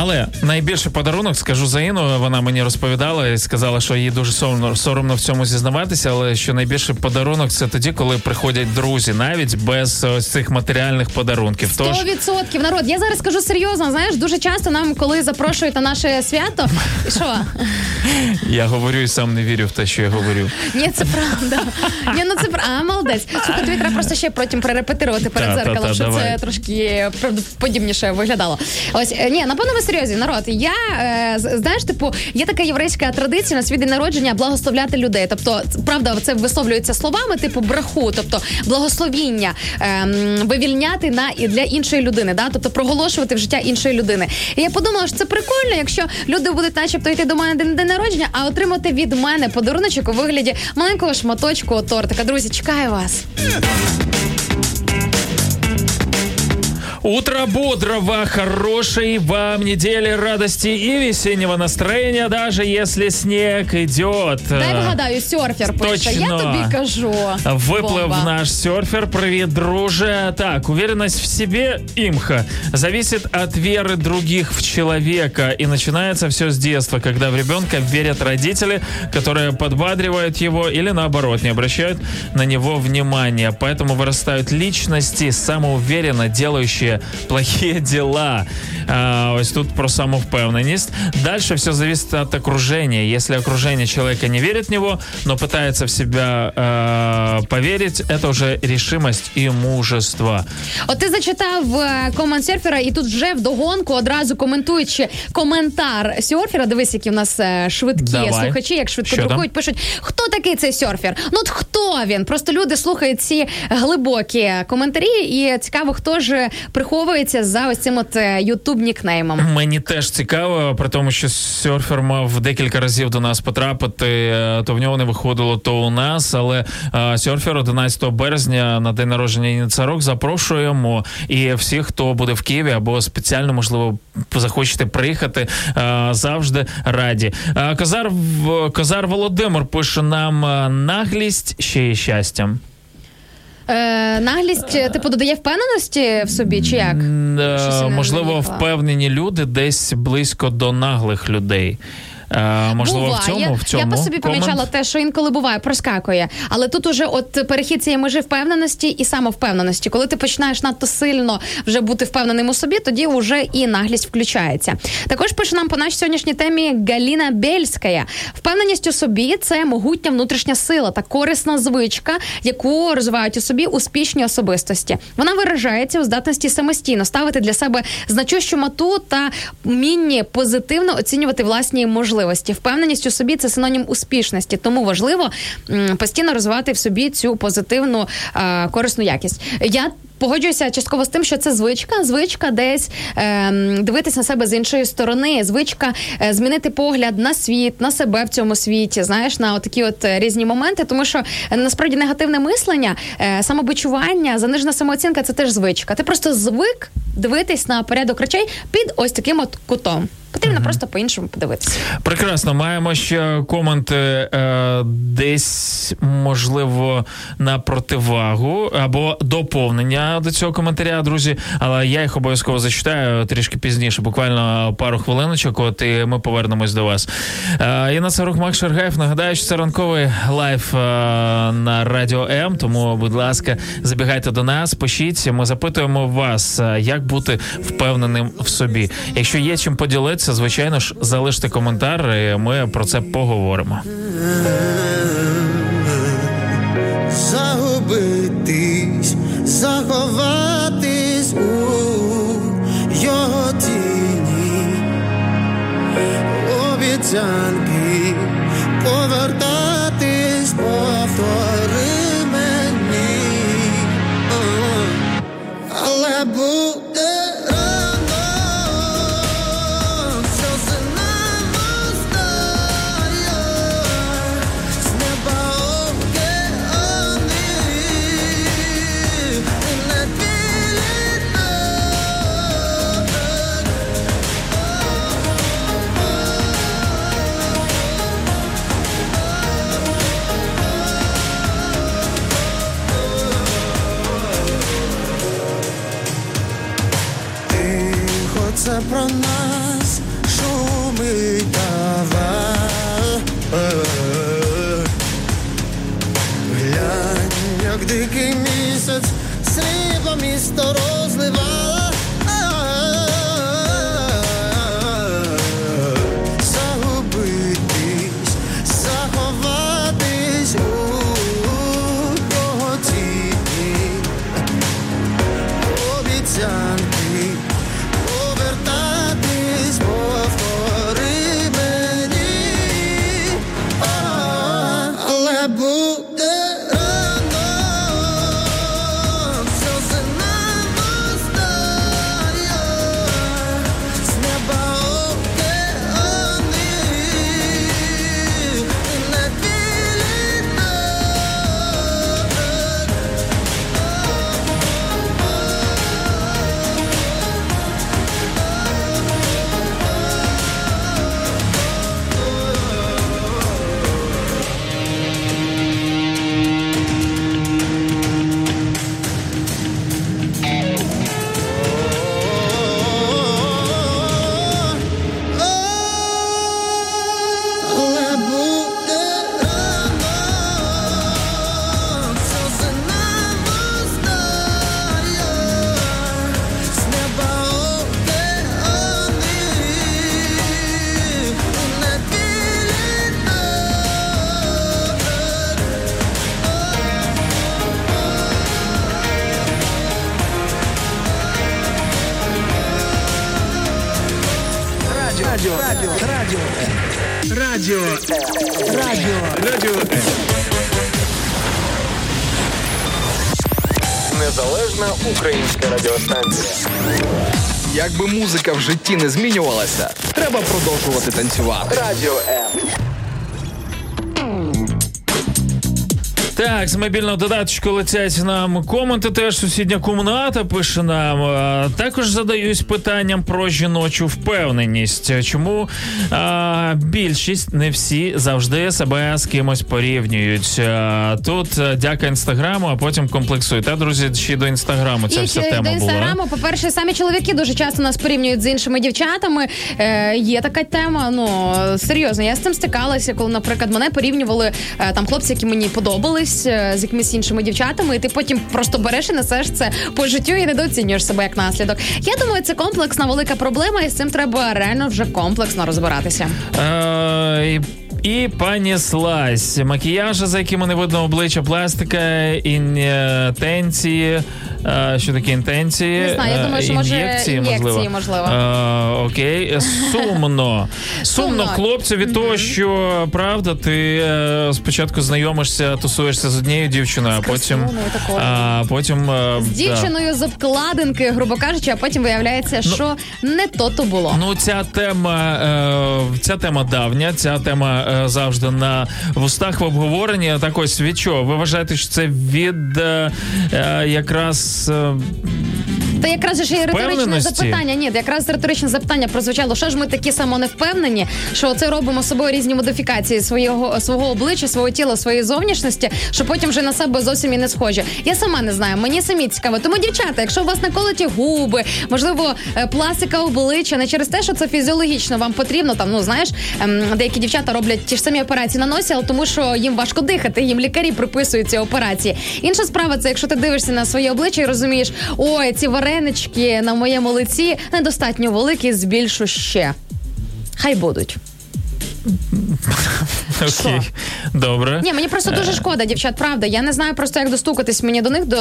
Але найбільший подарунок, скажу за Інну, вона мені розповідала і сказала, що їй дуже соромно, соромно в цьому зізнаватися, але що найбільший подарунок це тоді, коли приходять друзі, навіть без ось цих матеріальних подарунків. Сто відсотків народ. Я зараз скажу серйозно. Знаєш, дуже часто нам, коли запрошують на наше свято, що? я говорю і сам не вірю в те, що я говорю. Ні, це правда. Ні, ну це правда. А, молодець. Слухай, тобі треба просто ще потім перерепетирувати перед щоб давай. це трошки правдоподібніше виглядало. Ось е, ні, на повному серйозі, народ. Я е, знаєш, типу, є така єврейська традиція на свій день народження благословляти людей. Тобто, правда, це висловлюється словами, типу браху, тобто благословіння ем, вивільняти на і для іншої людини, да? тобто проголошувати в життя іншої людини. І я подумала, що це прикольно, якщо люди будуть, начебто, йти до мене на день народження, а отримати від мене подаруночок у вигляді маленького шматочку тортика. Друзі, чекаю вас. Утро бодрого, хорошей вам недели радости и весеннего настроения, даже если снег идет. Дай вгадаю, серфер пише. Я Точно. тобі кажу. Выплыл Бомба. наш серфер. Привет, друже. Так, уверенность в себе, имха, зависит от веры других в человека. И начинается все с детства, когда в ребенка верят родители, которые подбадривают его или наоборот, не обращают на него внимания. Поэтому вырастают личности, самоуверенно делающие плохие дела. А, ось тут про самовпевненість. Дальше все зависит от окружения. Если окружение человека не верит в него, но пытается в себя э, поверить, это уже решимость и мужество. От ти зачитав е, комент серфера, і тут вже вдогонку одразу коментуючи коментар серфера. Дивись, які в нас е, швидкі Давай. слухачі, як швидко Що там? друкують, пишуть, хто такий цей серфер? Ну от хто він? Просто люди слухають ці глибокі коментарі, і цікаво, хто ж приховується за ось цим от ютуб нікнеймом. Мені теж цікаво, при тому, що серфер мав декілька разів до нас потрапити, е, то в нього не виходило, то у нас. Але е, серфер 11 березня на день народження Інни Царок запрошуємо. І всіх, хто буде в Києві або спеціально, можливо, захочете приїхати, е, завжди раді. Е, Козар, Козар Володимир пише нам е, наглість ще й щастя. Е, наглість, е, типу, додає впевненості в собі, чи як? Е, Можливо, впевнені люди десь близько до наглих людей. Е, можливо, буває. в цьому в цьому Я по собі комент? помічала те, що інколи буває, проскакує. Але тут уже от перехід цієї межі впевненості і самовпевненості. Коли ти починаєш надто сильно вже бути впевненим у собі, тоді вже і наглість включається. Також пише нам по нашій сьогоднішній темі Галіна Бельська. Впевненість у собі це могутня внутрішня сила та корисна звичка, яку розвивають у собі успішні особистості. Вона виражається у здатності самостійно ставити для себе значущу мату та вмінні позитивно оцінювати власні можливості. Впевненість у собі це синонім успішності, тому важливо постійно розвивати в собі цю позитивну е, корисну якість. Я Погоджуюся частково з тим, що це звичка, звичка десь ем, дивитись на себе з іншої сторони, звичка е, змінити погляд на світ, на себе в цьому світі, знаєш, на такі от е, різні моменти, тому що е, насправді негативне мислення, е, самобичування, занижена самооцінка це теж звичка. Ти просто звик дивитись на порядок речей під ось таким от кутом. Потрібно просто по-іншому подивитися. Прекрасно, маємо ще коменти е, десь, можливо, на противагу або доповнення до цього коментаря, друзі. Але я їх обов'язково зачитаю трішки пізніше, буквально пару хвилиночок. От і ми повернемось до вас. Е, Інна Царук, Макс Шаргаєв. Нагадаю, що це ранковий live е, на радіо М. Тому, будь ласка, забігайте до нас, пишіть. Ми запитуємо вас, е, як бути впевненим в собі. Якщо є чим поділитися, звичайно ж, залиште коментар, і ми про це поговоримо. загубитись, заховатись у його тіні, обіцянки повертатись, повтори мені, але буде це про нас шумить давай. Глянь, як дикий місяць, срібло місто розлива. Музика в житті не змінювалася, треба продовжувати танцювати. Радіо М. Так, з мобільного додаточку летять нам коменти. Теж сусідня кімната пише нам. А, Також задаюсь питанням про жіночу впевненість. Чому а, більшість не всі завжди себе з кимось порівнюють? А, Тут дяка інстаграму, а потім комплексують. Та друзі, ще до інстаграму. Ця І вся тема до була. інстаграму, по-перше, самі чоловіки дуже часто нас порівнюють з іншими дівчатами. Е, є така тема. Ну серйозно, я з цим стикалася, коли, наприклад, мене порівнювали е, там хлопці, які мені подобались е, з якимись іншими дівчатами, і ти потім просто береш і несеш це по життю і недооцінюєш себе як наслідок. Я думаю, це комплексна велика проблема, і з цим треба реально вже комплексно розбиратися. Е, і- І понеслась. Макіяжі, за якими не видно обличчя, пластика, інтенції. Е, Що таке інтенції? Не знаю, я Е, думаю, що, може, ін'єкції, можливо. Е, окей, сумно. Сумно, хлопцю, від того, що правда, ти спочатку знайомишся, тусуєшся з однією дівчиною, а потім, а потім З дівчиною з обкладинки, грубо кажучи, а потім виявляється, що не то то було. Ну, ця тема, ця тема давня, ця тема завжди на вустах в обговоренні. Так ось від чого? Ви вважаєте, що це від якраз. Е, Та якраз же ж і риторичне запитання. Ні, якраз риторичне запитання прозвучало. Що ж ми такі самоневпевнені, що це робимо з собою різні модифікації свого свого обличчя, свого тіла, своєї зовнішності, що потім вже на себе зовсім і не схожі. Я сама не знаю. Мені самі цікаво. Тому, дівчата, якщо у вас наколоті губи, можливо, е, пластика обличчя, не через те, що це фізіологічно вам потрібно. Там ну знаєш, ем, деякі дівчата роблять ті ж самі операції на носі, але тому що їм важко дихати, їм лікарі приписують ці операції. Інша справа, це якщо ти дивишся на своє обличчя і розумієш, ой, ці варенички на моєму лиці недостатньо великі, збільшу ще. Хай будуть. Окей, добре. Ні, мені просто дуже шкода, дівчат. Правда. Я не знаю просто, як достукатись мені до них до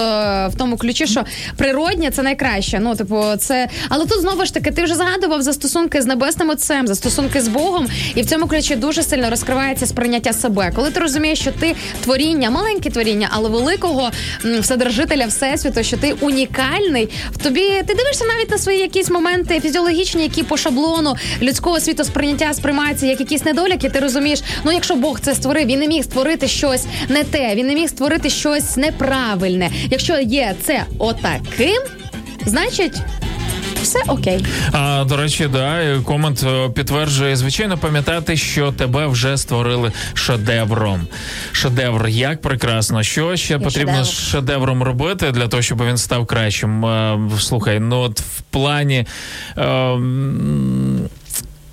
в тому ключі, що природнє це найкраще. Ну, типу, це. Але тут знову ж таки, ти вже згадував за стосунки з небесним отцем, за стосунки з Богом, і в цьому ключі дуже сильно розкривається сприйняття себе. Коли ти розумієш, що ти творіння, маленьке творіння, але великого вседержителя всесвіту, що ти унікальний, в тобі ти дивишся навіть на свої якісь моменти фізіологічні, які по шаблону людського світосприйняття сприймаються як якісь недоліки. Ти розумієш, ну якщо Бог це створив, він не міг створити щось не те, він не міг створити щось неправильне. Якщо є це отаким, значить. Все окей. А до речі, да, комент е, підтверджує, звичайно, пам'ятати, що тебе вже створили шедевром. Шедевр, як прекрасно. Що ще потрібно шедевр. з шедевром робити для того, щоб він став кращим? Е, Слухай, ну от в плані. е,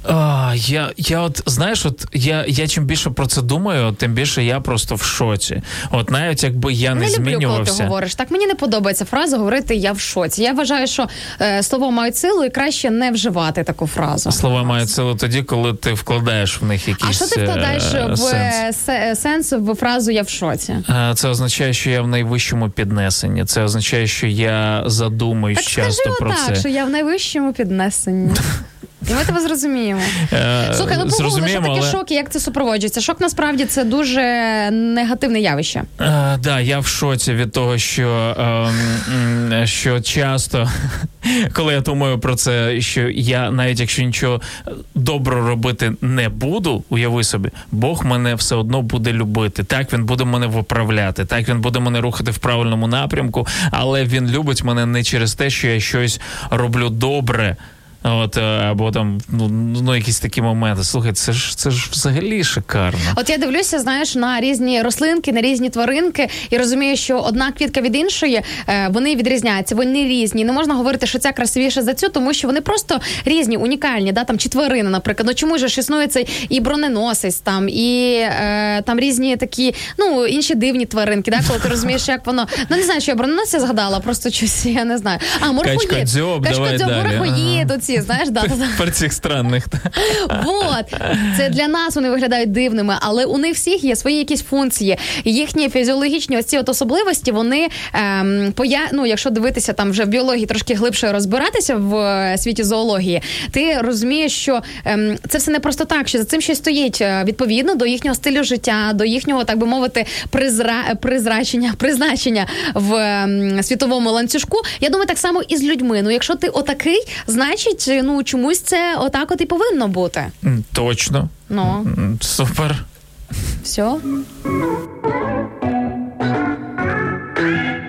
а, я, я от знаєш, от я, я чим більше про це думаю, тим більше я просто в шоці. От навіть якби я не, Не люблю, коли ти говориш. Так мені не подобається фраза говорити я в шоці. Я вважаю, що е, слово мають силу і краще не вживати таку фразу. Слова мають силу тоді, коли ти вкладаєш в них якийсь А що ти вкладаєш е, в сенс. е, сенс в фразу я в шоці? Е, Це означає, що я в найвищому піднесенні. Це означає, що я задумуюсь Так скажи часто про отак, це. що я в найвищому піднесенні. І ми тебе зрозуміємо. Е, Слухай, ну погугли, що таке але... шок і як це супроводжується? Шок насправді це дуже негативне явище. Е, да, я в шоці від того, що, м, що часто, коли я думаю про це, що я навіть якщо нічого добро робити не буду, уяви собі, Бог мене все одно буде любити. Так він буде мене виправляти, так він буде мене рухати в правильному напрямку, але він любить мене не через те, що я щось роблю добре. От, е, або там ну, ну якісь такі моменти. Слухай, це ж це ж взагалі шикарно. От я дивлюся, знаєш, на різні рослинки, на різні тваринки, і розумію, що одна квітка від іншої е, вони відрізняються, вони різні. Не можна говорити, що ця красивіша за цю, тому що вони просто різні, унікальні. Да? Там чи тварини, наприклад. Ну чому ж існує цей і броненосець, там і е, там різні такі, ну інші дивні тваринки, да? коли ти розумієш, як воно. Ну не знаю, що я броненосця згадала, просто щось я не знаю. А морфоїд. Качкадзьоб, давай Качкадзьоб, морфоїд, оці, знаєш, да. Про цих странних. Вот це для нас вони виглядають дивними, але у них всіх є свої якісь функції. Їхні фізіологічні оці от особливості. Вони ем, поя... ну, якщо дивитися там вже в біології трошки глибше розбиратися в е, світі зоології, ти розумієш, що ем, це все не просто так, що за цим щось стоїть е, відповідно до їхнього стилю життя, до їхнього, так би мовити, призра... призрачення, призначення в ем, світовому ланцюжку. Я думаю, так само і з людьми. Ну, якщо ти отакий, значить, ну чомусь це отак от і повинно бути. Точно. Ну, Супер. все.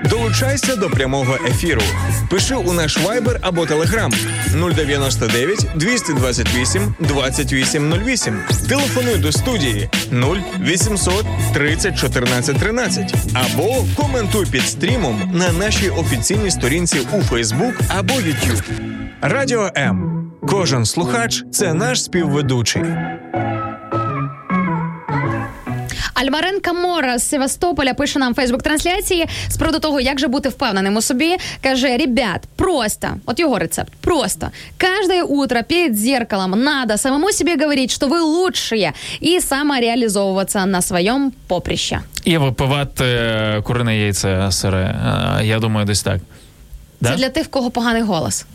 Долучайся до прямого ефіру. Пиши у наш Viber або Telegram 099 228 2808. Телефонуй до студії 0800 30 14 13 або коментуй під стрімом на нашій офіційній сторінці у Facebook або YouTube. Радіо М. Кожен слухач це наш співведучий. Альмаренка Мора з Севастополя пише нам Фейсбук-трансляції з приводу того, як же бути впевненим у собі. Каже: ребят, просто, от його рецепт, просто каждое утро перед зеркалом надо самому себе говорить, что вы лучшие, и самореализовываться на своем поприще. І випивати е, курине яйце сире. Е, Я думаю, десь так. Це Да? для тих, в кого поганий голос.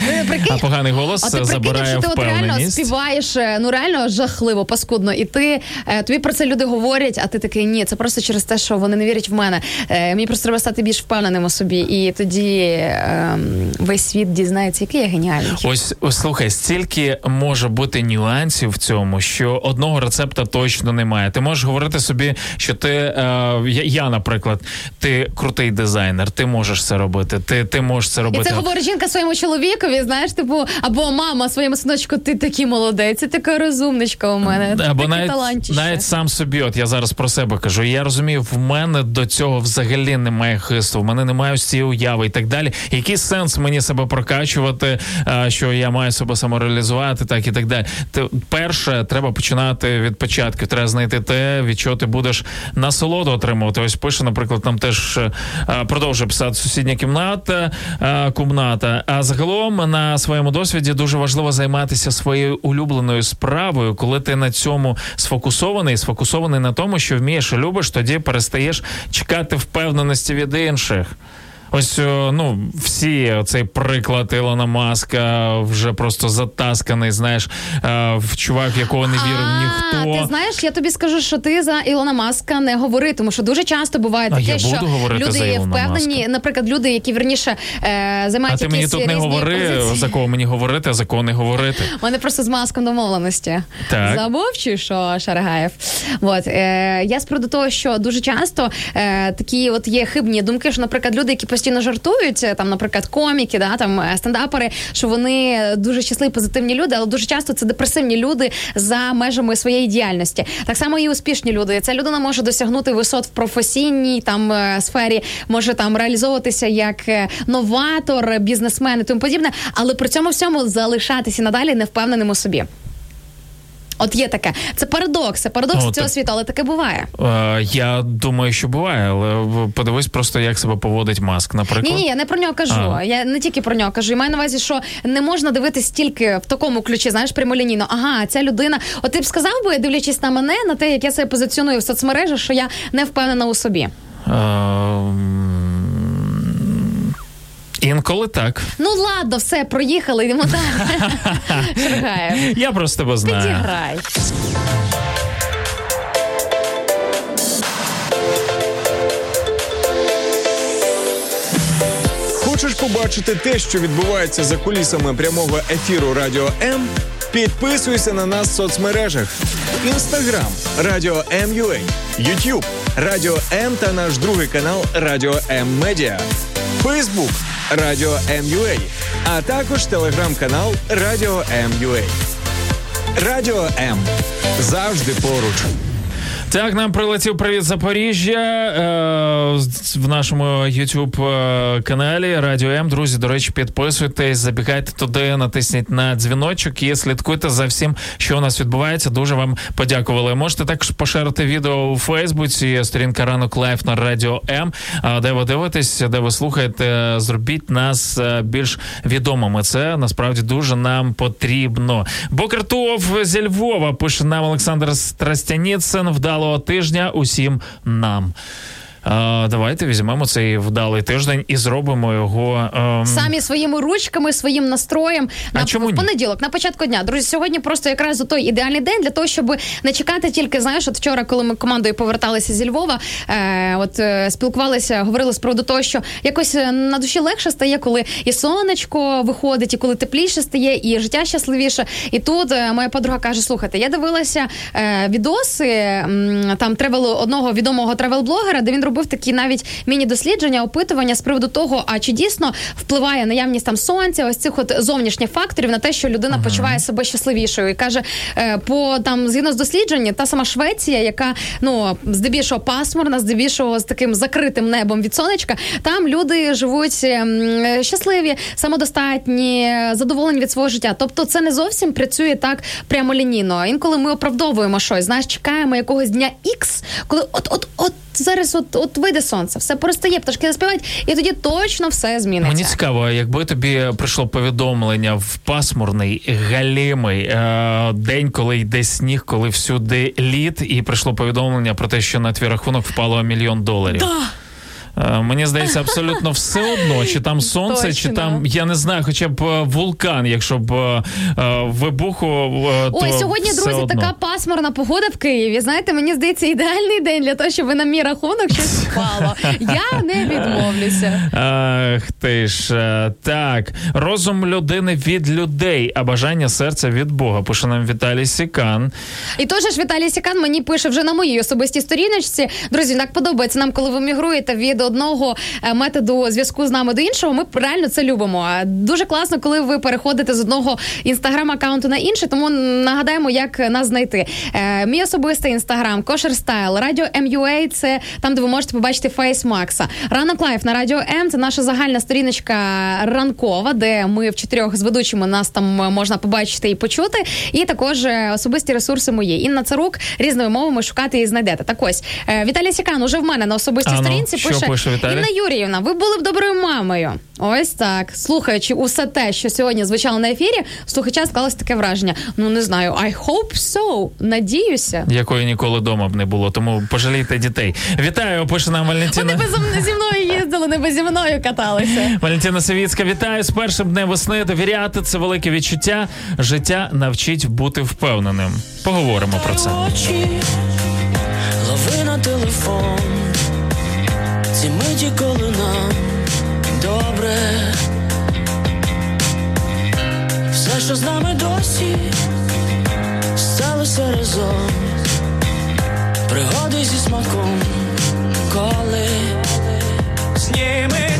Ну, прикинь, А поганий голос А ти прикинь, забирає якщо ти от реально співаєш е, ну реально жахливо, паскудно, і ти е, тобі про це люди говорять, а ти такий ні, це просто через те, що вони не вірять в мене. Е, мені просто треба стати більш впевненим у собі. І тоді е, весь світ дізнається, який я геніальний. Ось, слухай, стільки може бути нюансів в цьому, що одного рецепта точно немає. Ти можеш говорити собі, що ти я, наприклад, ти крутий дизайнер, ти можеш це робити. Ти, ти можеш це І робити. це говорить жінка своєму чоловікові, знаєш, типу, або мама своєму синочку, ти такий молодець, ти така розумничка у мене. Ти Або такий навіть, навіть сам собі, от я зараз про себе кажу. Я розумію, в мене до цього взагалі немає хисту, в мене немає ось цієї уяви і так далі. Який сенс мені себе прокачувати, що я маю себе самореалізувати, так і так далі. Ти, перше, треба починати від початку. Треба знайти те, від чого ти будеш насолоду отримувати. Ось пише, наприклад, нам теж е, продовжує писати сусідня кімната, е, кімната. А загалом на своєму досвіді дуже важливо займатися своєю улюбленою справою, коли ти на цьому сфокусований, сфокусований на тому, що вмієш і любиш, тоді перестаєш чекати впевненості від інших. Ось ну всі цей приклад Ілона Маска вже просто затасканий. Знаєш, е, в чувак, якого не вірив А, ніхто. Ти знаєш, я тобі скажу, що ти за Ілона Маска не говори, тому що дуже часто буває А таке, що люди впевнені, Маска. наприклад, люди, які верніше е, А займають ти мені тут не говори, позиції. за кого мені говорити, а за кого не говорити. У мене просто з маском домовленості. Так. Забув чи що, Шарагаєв? От, е, я з приводу того, що дуже часто е, такі от є хибні думки, що, наприклад, люди, які постійно жартують, е, там, наприклад, коміки, да, там, е, стендапери, що вони дуже щасливі, позитивні люди, але дуже часто це депресивні люди за межами своєї діяльності. Так само і успішні люди. Ця людина може досягнути висот в професійній там е, сфері, може там реалізовуватися як новатор, бізнесмен і тому подібне, але при цьому всьому залишатися надалі невпевненим у собі. От є таке. Це парадокс, це парадокс Ну, цього так- світу, але таке буває. Е, я думаю, що буває, але подивись просто, як себе поводить маск, наприклад. Ні, ні, я не про нього кажу. А. Я не тільки про нього кажу. Я маю на увазі, що не можна дивитись тільки в такому ключі, знаєш, прямолінійно. Ага, ця людина. От ти б сказав би, дивлячись на мене, на те, як я себе позиціоную в соцмережах, що я не впевнена у собі. Ем, Інколи так. Ну ладно, все, проїхали, йдемо далі. Я просто тебе знаю. Підіграй. Хочеш побачити те, що відбувається за кулісами прямого ефіру Радіо М? Підписуйся на нас в соцмережах: Інстаграм Радіо М.Ю.А., Ютуб Радіо М та наш другий канал Радіо М Медіа, Фейсбук Радіо М.Ю.А., а також телеграм-канал Радіо М.Ю.А. Радіо М завжди поруч. Так, нам прилетів привіт Запоріжжя е, в нашому youtube е, каналі Радіо М. Друзі, до речі, підписуйтесь, забігайте туди, натисніть на дзвіночок і слідкуйте за всім, що у нас відбувається. Дуже вам подякували. Можете також поширити відео у Фейсбуці, сторінка ранок live на Радіо М, де ви дивитесь, де ви слухаєте. Зробіть нас е, більш відомими. Це насправді дуже нам потрібно. Бокертов зі Львова пише нам Олександр Страстяніцин. Тижня усім нам. Давайте візьмемо цей вдалий тиждень і зробимо його. ем, Самі своїми ручками, своїм настроєм на чому в ні? понеділок, на початку дня. Друзі, сьогодні просто якраз той ідеальний день для того, щоб не чекати тільки, знаєш, от вчора, коли ми командою поверталися зі Львова, е, от е, спілкувалися, говорили з приводу того, що якось е, на душі легше стає, коли і сонечко виходить, і коли тепліше стає, і життя щасливіше. І тут е, моя подруга каже: слухайте, я дивилася е, відоси там travel одного відомого travel-блогера, де він робив такі навіть міні-дослідження, опитування з приводу того, а чи дійсно впливає наявність там сонця, ось цих от зовнішніх факторів на те, що людина почуває себе щасливішою. І каже, е, по там згідно з дослідженням, та сама Швеція, яка ну здебільшого пасмурна, здебільшого з таким закритим небом від сонечка, там люди живуть ем, щасливі, самодостатні, задоволені від свого життя. Тобто, це не зовсім працює так прямолінійно. Інколи ми оправдовуємо щось, знаєш, чекаємо якогось дня X, коли от, от, от зараз от, от вийде сонце, все перестає, пташки заспівають, і тоді точно все зміниться. Мені цікаво, якби тобі прийшло повідомлення в пасмурний, галімий е, день, коли йде сніг, коли всюди лід, і прийшло повідомлення про те, що на твій рахунок впало мільйон доларів. Е, Мені здається, абсолютно все одно, чи там сонце, чи там я не знаю, хоча б е, вулкан, якщо б е, е, вибуху. е, Ой, сьогодні, все друзі, одно. така пасмурна погода в Києві. Знаєте, мені здається, ідеальний день для того, щоб на мій рахунок щось впало. Я не відмовлюся. Ах ти ж е, так. Розум людини від людей, а бажання серця від Бога. Пише нам Віталій Сікан. І теж ж Віталій Сікан мені пише вже на моїй особистій сторіночці. Друзі, так подобається нам, коли ви мігруєте від одного е, методу зв'язку з нами до іншого. Ми реально це любимо. Дуже класно, коли ви переходите з одного інстаграм-аккаунту на інший. Тому нагадаємо, як нас знайти. Е, мій особистий інстаграм, Кошер Стайл, Радіо МЮА – це там, де ви можете побачити face Макса. Ранок Live на Радіо М. Це наша загальна сторіночка ранкова, де ми в чотирьох з ведучими нас там можна побачити і почути. І також е, особисті ресурси мої. Інна Царук різними мовами шукати і знайдете. Так ось Віталій Сікан уже в мене на особистій А ну, сторінці пише, пише Віталій? Інна Юріївна, ви були б доброю мамою. Ось так. Слухаючи усе те, що сьогодні звучало на ефірі, в слухача склалось таке враження. Ну не знаю, I hope so. Надіюся. Якої ніколи дома б не було, тому пожалійте дітей. Вітаю, пише нам Вони Валентина. би зі- зі мною їздили, не би зі мною каталися. Валентина Савіцька, вітаю з першим днем весни. Довіряти це велике відчуття. Життя навчить бути впевненим. Поговоримо про це. лови на телефон, ці миті, коли нам добре, все, що з нами досі, сталося разом, пригоди зі смаком, коли зніми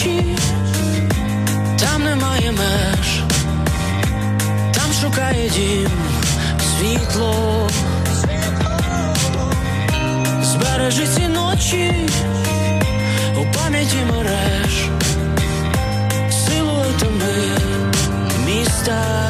Очі, там немає меж, там шукає дім. Світло. Збережи ці ночі. У пам'яті мереж, силуетами міста.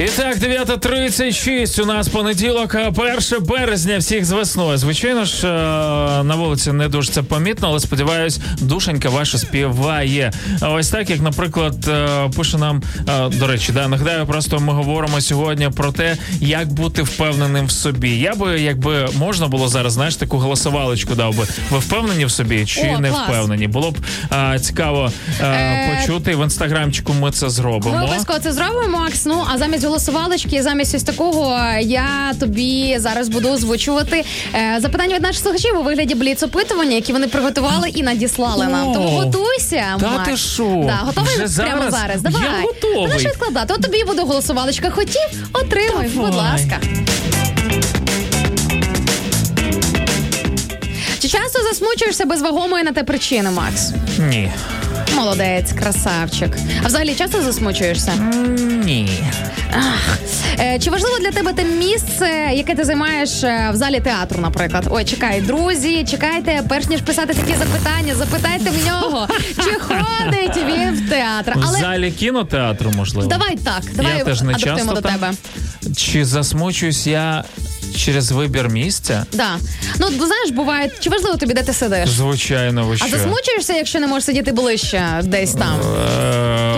І так, 9.36 у нас понеділок, а 1 березня всіх з весною. Звичайно ж, е, на вулиці не дуже це помітно, але сподіваюсь, душенька ваша співає. Ось так, як, наприклад, е, пише нам, е, до речі, да, нагадаю, просто ми говоримо сьогодні про те, як бути впевненим в собі. Я би, якби можна було зараз, знаєш, таку голосувалочку дав би. Ви впевнені в собі чи О, не клас. впевнені? Було б е, цікаво е, Е, почути. В інстаграмчику ми це зробимо. Ми обов'язково це зробимо, Макс. Ну а замість голосувалочки, замість ось такого, я тобі зараз буду озвучувати е, запитання від наших слухачів у вигляді бліц опитування, які вони приготували і надіслали нам. Тому готуйся. та ти що? Да, готовий Вже прямо зараз? зараз. Я Давай. готовий. Будеш відкладати. От тобі буде голосувалочка. Хотів, отримай, будь ласка. Чи часто засмучуєшся без вагомої на те причини, Макс? Ні. Молодець, красавчик. А взагалі часто засмучуєшся? Ні. Ах. Е, Чи важливо для тебе те місце, яке ти займаєш е, в залі театру, наприклад? Ой, чекай, друзі, чекайте, перш ніж писати такі запитання, запитайте в нього, чи ходить він в театр. В Але залі кінотеатру, можливо. давай так, давай я теж не адаптуємо часто до там. тебе. Чи засмучуюсь я через вибір місця? Да. Ну, знаєш, буває, чи важливо тобі, де ти сидиш? Звичайно, ви що? А засмучуєшся, якщо не можеш сидіти ближче десь там? Е,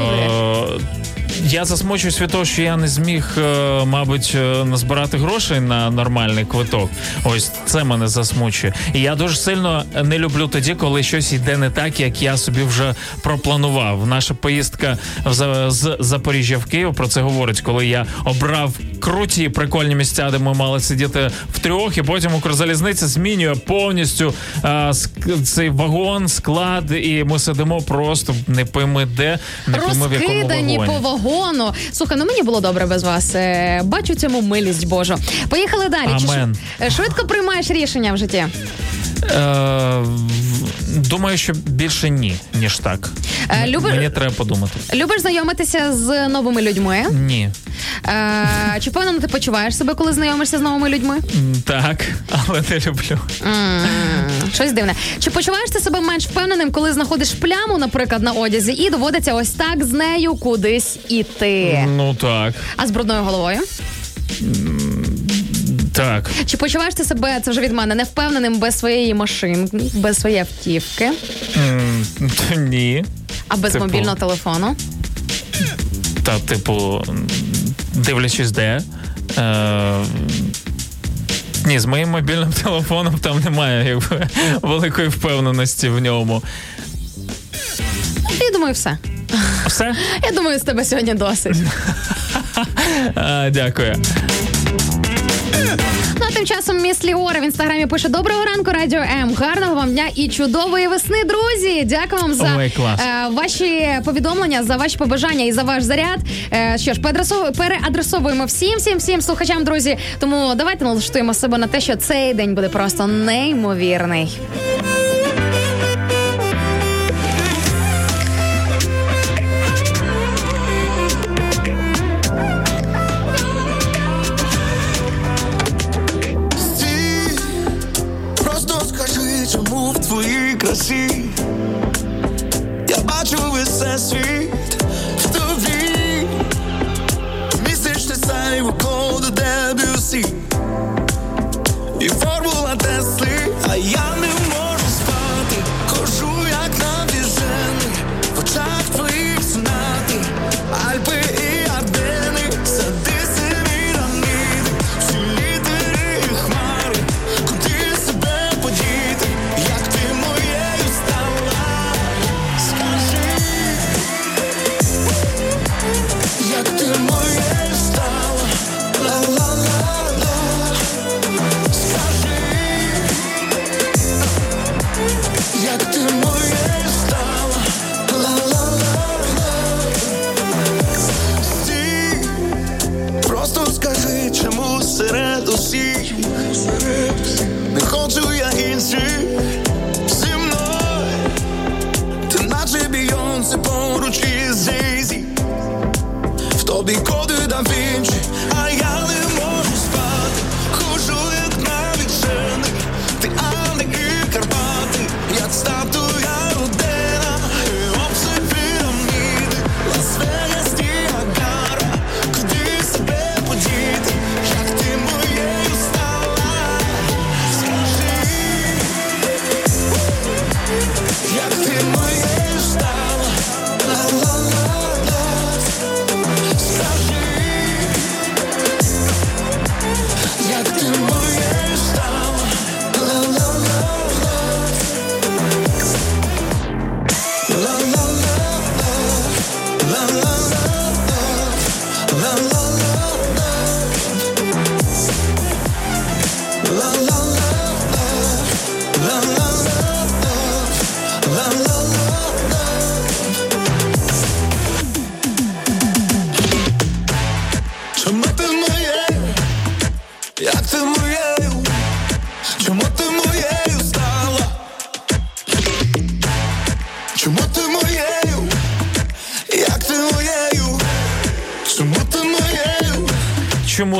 Я засмучуюсь від того, що я не зміг, е, мабуть, е, назбирати грошей на нормальний квиток. Ось це мене засмучує. І я дуже сильно не люблю тоді, коли щось йде не так, як я собі вже пропланував. Наша поїздка в з Запоріжжя в Київ про це говорить, коли я обрав круті прикольні місця, де ми мали сидіти втрьох, і потім Укрзалізниця змінює повністю е, ск- цей вагон, склад, і ми сидимо просто не пойми де, не пойми в якому вагоні. по вагону. Слухай, ну мені було добре без вас. Е, Бачу цьому милість Божу. Поїхали далі. Амен. швидко приймаєш рішення в житті? Е, думаю, що більше ні, ніж так. Е, Мені треба подумати. Любиш знайомитися з новими людьми? Ні. Е, чи впевнено ти почуваєш себе, коли знайомишся з новими людьми? Так, але не люблю. М, Щось дивне. Чи почуваєш ти себе менш впевненим, коли знаходиш пляму, наприклад, на одязі, і доводиться ось так з нею кудись іти? Ну так. А з брудною головою? Так. Чи почуваєш ти себе, це вже від мене, невпевненим без своєї машинки, без своєї автівки, та Ні. а без Типу. мобільного телефону? Та, типу, дивлячись де. Е, ні, з моїм мобільним телефоном там немає якби, великої впевненості в ньому. Я думаю, все. Все? Я думаю, з тебе сьогодні досить. Дякую. Ну а тим часом міс Ліора в інстаграмі пише Доброго ранку, радіо М. Гарного вам дня і чудової весни, друзі. Дякую вам за Ой, клас. е, ваші повідомлення, за ваші побажання і за ваш заряд. Е, що ж, переадресову- переадресовуємо всім, всім, всім слухачам, друзі. Тому давайте налаштуємо себе на те, що цей день буде просто неймовірний.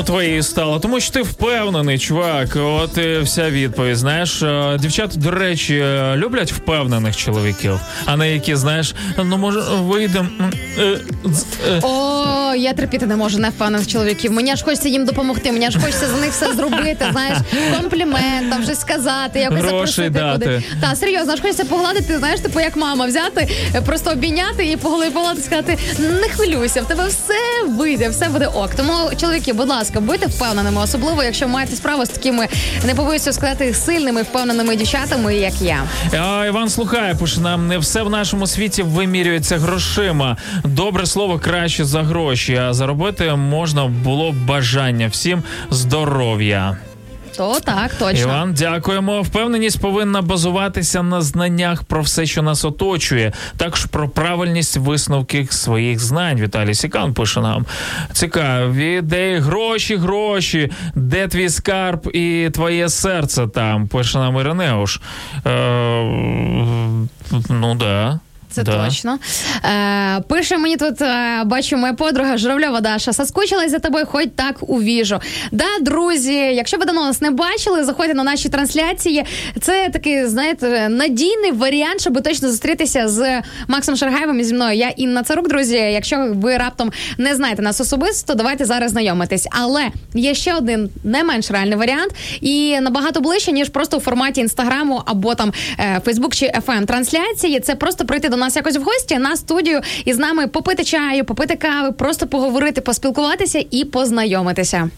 Чому твоєю стало? Тому що ти впевнений, чувак. От і вся відповідь. Знаєш, Е, дівчата, до речі, е, люблять впевнених чоловіків, а не які, знаєш, ну може вийдемо. О, я терпіти не можу невпевнених чоловіків. Мені аж хочеться їм допомогти. Мені аж хочеться за них все зробити. Знаєш, комплімент, там щось сказати, якось запросити дати. куди. Та серйозно, аж хочеться погладити, знаєш, типу як мама, взяти, е, просто обійняти і по голові погладити, сказати: не хвилюйся, в тебе все вийде, все буде ок. Тому, чоловіки, будь ласка, будьте впевненими, особливо якщо маєте справу з такими, не побоюся сказати, сильними, впевненими дівчатами, як я. А, Іван слухає, пише нам не все в нашому світі вимірюється грошима. Добре слово краще за гроші. А заробити можна було бажання. Всім здоров'я. То так, точно. Іван, дякуємо. Впевненість повинна базуватися на знаннях про все, що нас оточує, також про правильність висновків своїх знань. Віталій Сікан пише нам. Цікаві ідеї, гроші, гроші. Де твій скарб і твоє серце там? Пише нам Іринеуш. Е, ну да. Це да. точно. Е, пише мені тут, е, бачу, моя подруга Журавльова Даша. Соскучилась за тобою, хоч так увіжу. Да, друзі, якщо ви давно нас не бачили, заходьте на наші трансляції. Це такий, знаєте, надійний варіант, щоб точно зустрітися з Максом Шаргаєвим і зі мною. Я Інна Царук, друзі. Якщо ви раптом не знаєте нас особисто, давайте зараз знайомитись. Але є ще один не менш реальний варіант і набагато ближче, ніж просто у форматі інстаграму або там е, Фейсбук чи FM трансляції. Це просто прийти до нас якось в гості на студію і з нами попити чаю, попити кави, просто поговорити, поспілкуватися і познайомитися.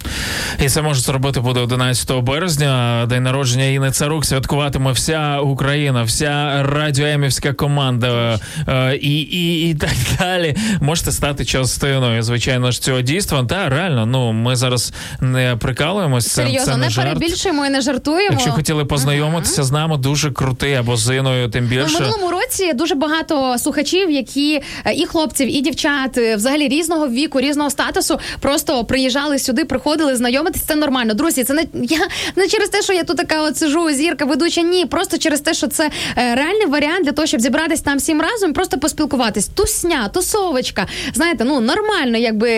І це може зробити буде 11 березня. День народження Інни Царук святкуватиме вся Україна, вся радіоемівська команда е, і, і, і так далі. Можете стати частиною, звичайно ж, цього дійства. Та реально, ну ми зараз не прикалуємось. Серйозно, це не не жарт. перебільшуємо і не жартуємо. Якщо хотіли познайомитися з нами, дуже крутий або з Іною, тим Ну, в більше. минулому році дуже багато слухачів, які е, і хлопців, і дівчат, е, взагалі різного віку, різного статусу, просто приїжджали сюди, приходили знайомитись. Це нормально. Друзі, це не я не через те, що я тут така от сижу, зірка, ведуча. Ні, просто через те, що це е, реальний варіант для того, щоб зібратись там всім разом, просто поспілкуватись. Тусня, тусовочка. Знаєте, ну нормально, якби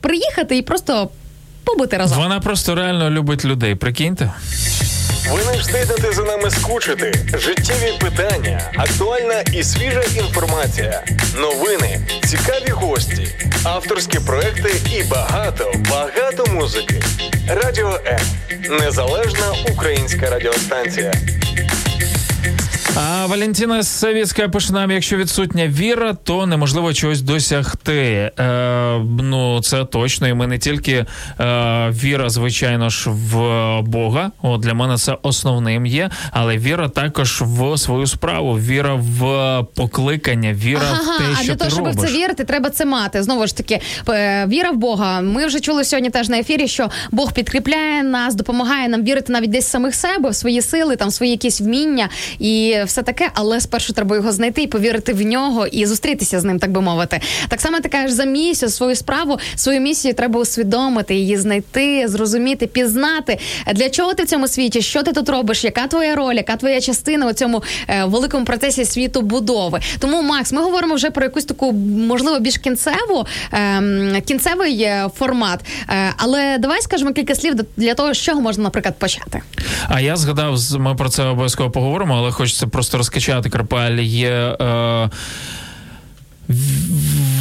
приїхати і просто побути разом. Вона просто реально любить людей. Прикиньте. Ви не встигнете за нами скучити. Життєві питання, актуальна і свіжа інформація, новини, цікаві гості, авторські проекти і багато, багато музики. Радіо М незалежна українська радіостанція. А Валентина Савіцька пише нам, якщо відсутня віра, то неможливо чогось досягти. Е, ну це точно. І ми не тільки е, віра, звичайно ж, в Бога. От для мене це основним є, але віра також в свою справу, віра в покликання, віра в те, а що для того, щоб в це вірити, треба це мати. Знову ж таки, е, віра в Бога. Ми вже чули сьогодні теж на ефірі, що Бог підкріпляє нас, допомагає нам вірити навіть десь самих себе, в свої сили, там свої якісь вміння. І все таке, але спершу треба його знайти і повірити в нього і зустрітися з ним, так би мовити. Так само ти кажеш за місію, свою справу, свою місію треба усвідомити, її знайти, зрозуміти, пізнати. Для чого ти в цьому світі? Що ти тут робиш? Яка твоя роль, яка твоя частина у цьому е, великому процесі світу будови? Тому, Макс, ми говоримо вже про якусь таку, можливо, більш кінцеву ем, кінцевий е, формат. Е, але давай скажемо кілька слів для того, з чого можна, наприклад, почати. А я згадав, ми про це обов'язково поговоримо, але хочеться просто розкачати Карпаль. Є е, в-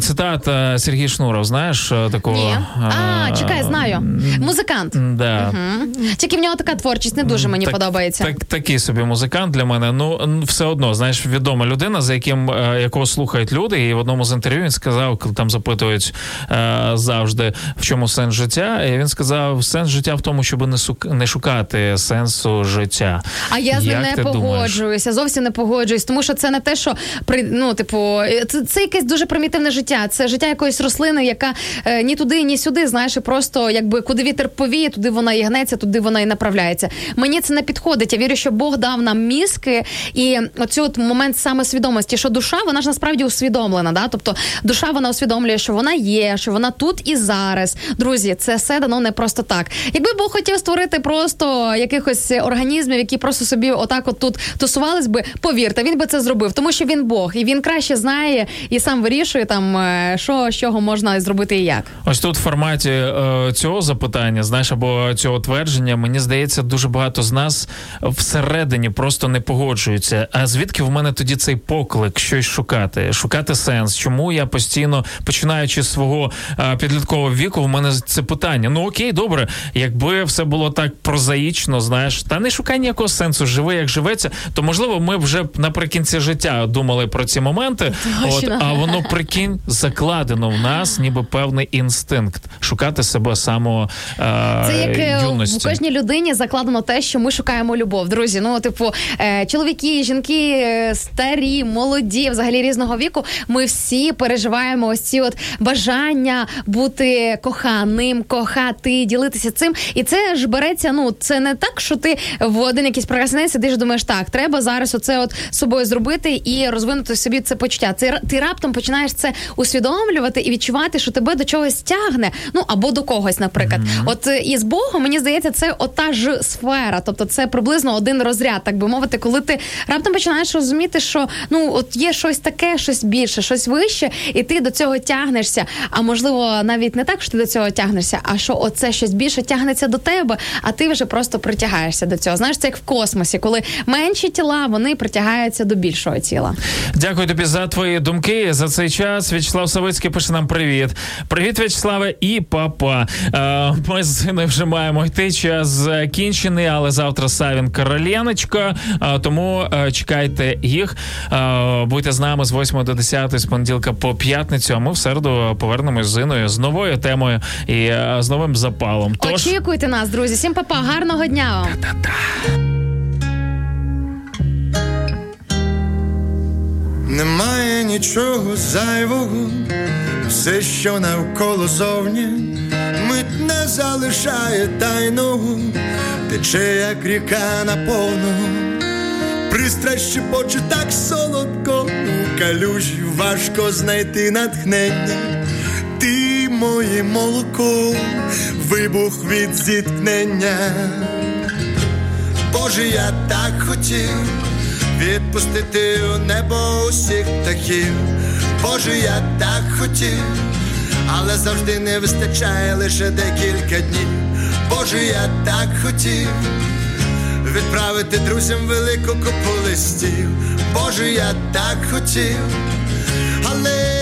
цитата Сергій Шнуров, знаєш е, такого? Ні. А, е, чекай, знаю. Музикант. Да. Мгм. Тільки в нього така творчість не дуже мені Так- подобається. Так, такий собі музикант для мене. Ну все одно, знаєш, відома людина, за яким е, якого слухають люди. І в одному з інтерв'ю він сказав, коли там запитують е, завжди, в чому сенс життя. І він сказав: сенс життя в тому, щоб не сук- не шукати сенсу життя. А я з ним не ти думаєш? погоджуюся, зовсім не погоджуюсь, тому що це не те, що при ну, типу, це, це якесь дуже примітивне життя. Це життя якоїсь рослини, яка е, ні туди, ні сюди, знаєш, і просто якби куди вітер повіє, туди вона і гнеться, туди вона і направляється. Мені це не підходить. Я вірю, що Бог дав нам мізки, і оцю от момент самосвідомості, що душа, вона ж насправді усвідомлена. Да? Тобто душа вона усвідомлює, що вона є, що вона тут і зараз. Друзі, це все дано не просто так. Якби Бог хотів створити просто якихось організмів, які просто собі отак от тут тусувались би, повірте, він би це зробив, тому що він Бог, і він краще знає і сам вирішує там, е, що з чого можна зробити і як. Ось тут в форматі е, цього запитання, знаєш, або цього твердження, мені здається, дуже багато з нас всередині просто не погоджуються. А звідки в мене тоді цей поклик щось шукати, шукати сенс? Чому я постійно, починаючи з свого е, підліткового віку, в мене це питання. Ну окей, добре, якби все було так прозаїчно, знаєш, та не шукай ніякого сенсу, живи як живеться, то можливо, ми вже наприкінці життя думали про ці моменти. От, а воно прикинь закладено в нас, ніби певний інстинкт шукати себе само е, Це як е, юності. в кожній людині закладено те, що ми шукаємо любов. Друзі, ну типу, е, чоловіки, жінки, е, старі, молоді, взагалі різного віку. Ми всі переживаємо ось ці от бажання бути коханим, кохати, ділитися цим. І це ж береться. Ну це не так, що ти в один якийсь прекрасний сидиш думаєш, так, треба зараз оце от собою зробити і розвинути собі це почуття. Це ти раптом починаєш це усвідомлювати і відчувати, що тебе до чогось тягне, ну або до когось, наприклад. От е, і з Богом, мені здається, це ота ж сфера, тобто це приблизно один розряд, так би мовити, коли ти раптом починаєш розуміти, що ну от є щось таке, щось більше, щось вище, і ти до цього тягнешся. А можливо, навіть не так, що ти до цього тягнешся, а що оце щось більше тягнеться до тебе, а ти вже просто притягаєшся до цього. Знаєш, це як в космосі, коли менші тіла вони притягаються до більшого тіла. Дякую тобі за твої думки за цей час. В'ячеслав Савицький пише нам привіт. Привіт, В'ячеславе і папа. Е, ми з синою вже маємо йти. Час закінчений, але завтра Савін Короленочка. Е, тому е, чекайте їх. Е, будьте з нами з 8 до 10 з понеділка по п'ятницю. А ми в середу повернемось з Іною з новою темою і з новим запалом. Тож Очікуйте нас, друзі. Всім папа, гарного дня вам. Немає нічого зайвого, все, що навколо зовні, мить не залишає тайного, тече, як ріка наповну, пристрасть шепоче так солодко, у калюжі важко знайти натхнення. Ти моє молоко, вибух від зіткнення. Боже, я так хотів відпустити у небо усіх птахів. Боже, я так хотів, але завжди не вистачає лише декілька днів. Боже, я так хотів відправити друзям велику купу листів. Боже, я так хотів, але,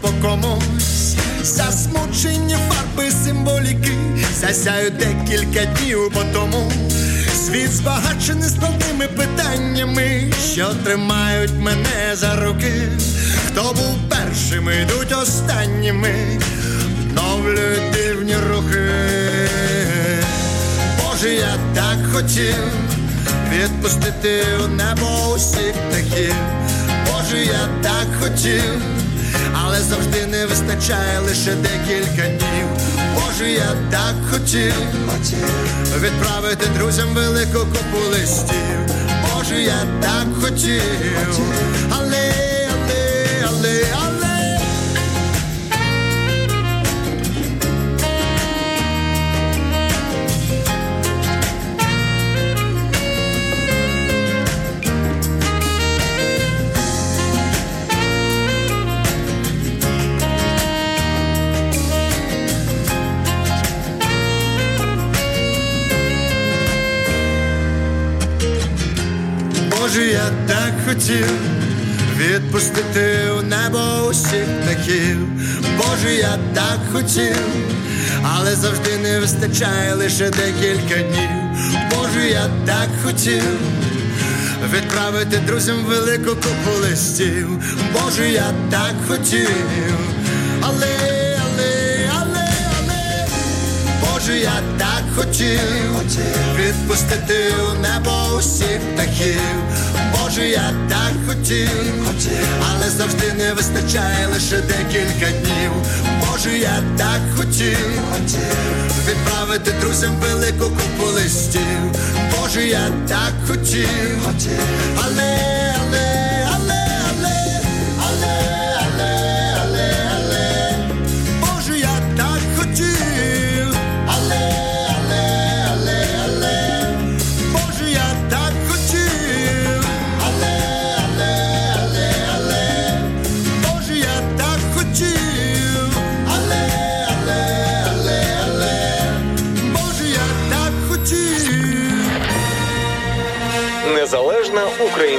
по комусь. Засмучені фарби символіки, засяю декілька днів по тому. Світ збагачений складними питаннями, що тримають мене за руки. Хто був першими, йдуть останніми, вновлюють дивні рухи. Боже, я так хотів відпустити у небо усіх птахів. Боже, я так хотів, але завжди не вистачає лише декілька днів. Боже, я так хотів відправити друзям велику купу листів. Боже, я так хотів, але, хотів відпустити у небо усіх птахів. Боже, я так хотів, але завжди не вистачає лише декілька днів. Боже, я так хотів відправити друзям велику купу листів. Боже, я так хотів, але, але, але, але. Боже, я так хотів відпустити у небо усіх птахів. Боже, я так хотів, але завжди не вистачає лише декілька днів. Боже, я так хотів відправити друзям велику купу листів. Боже, я так хотів, але,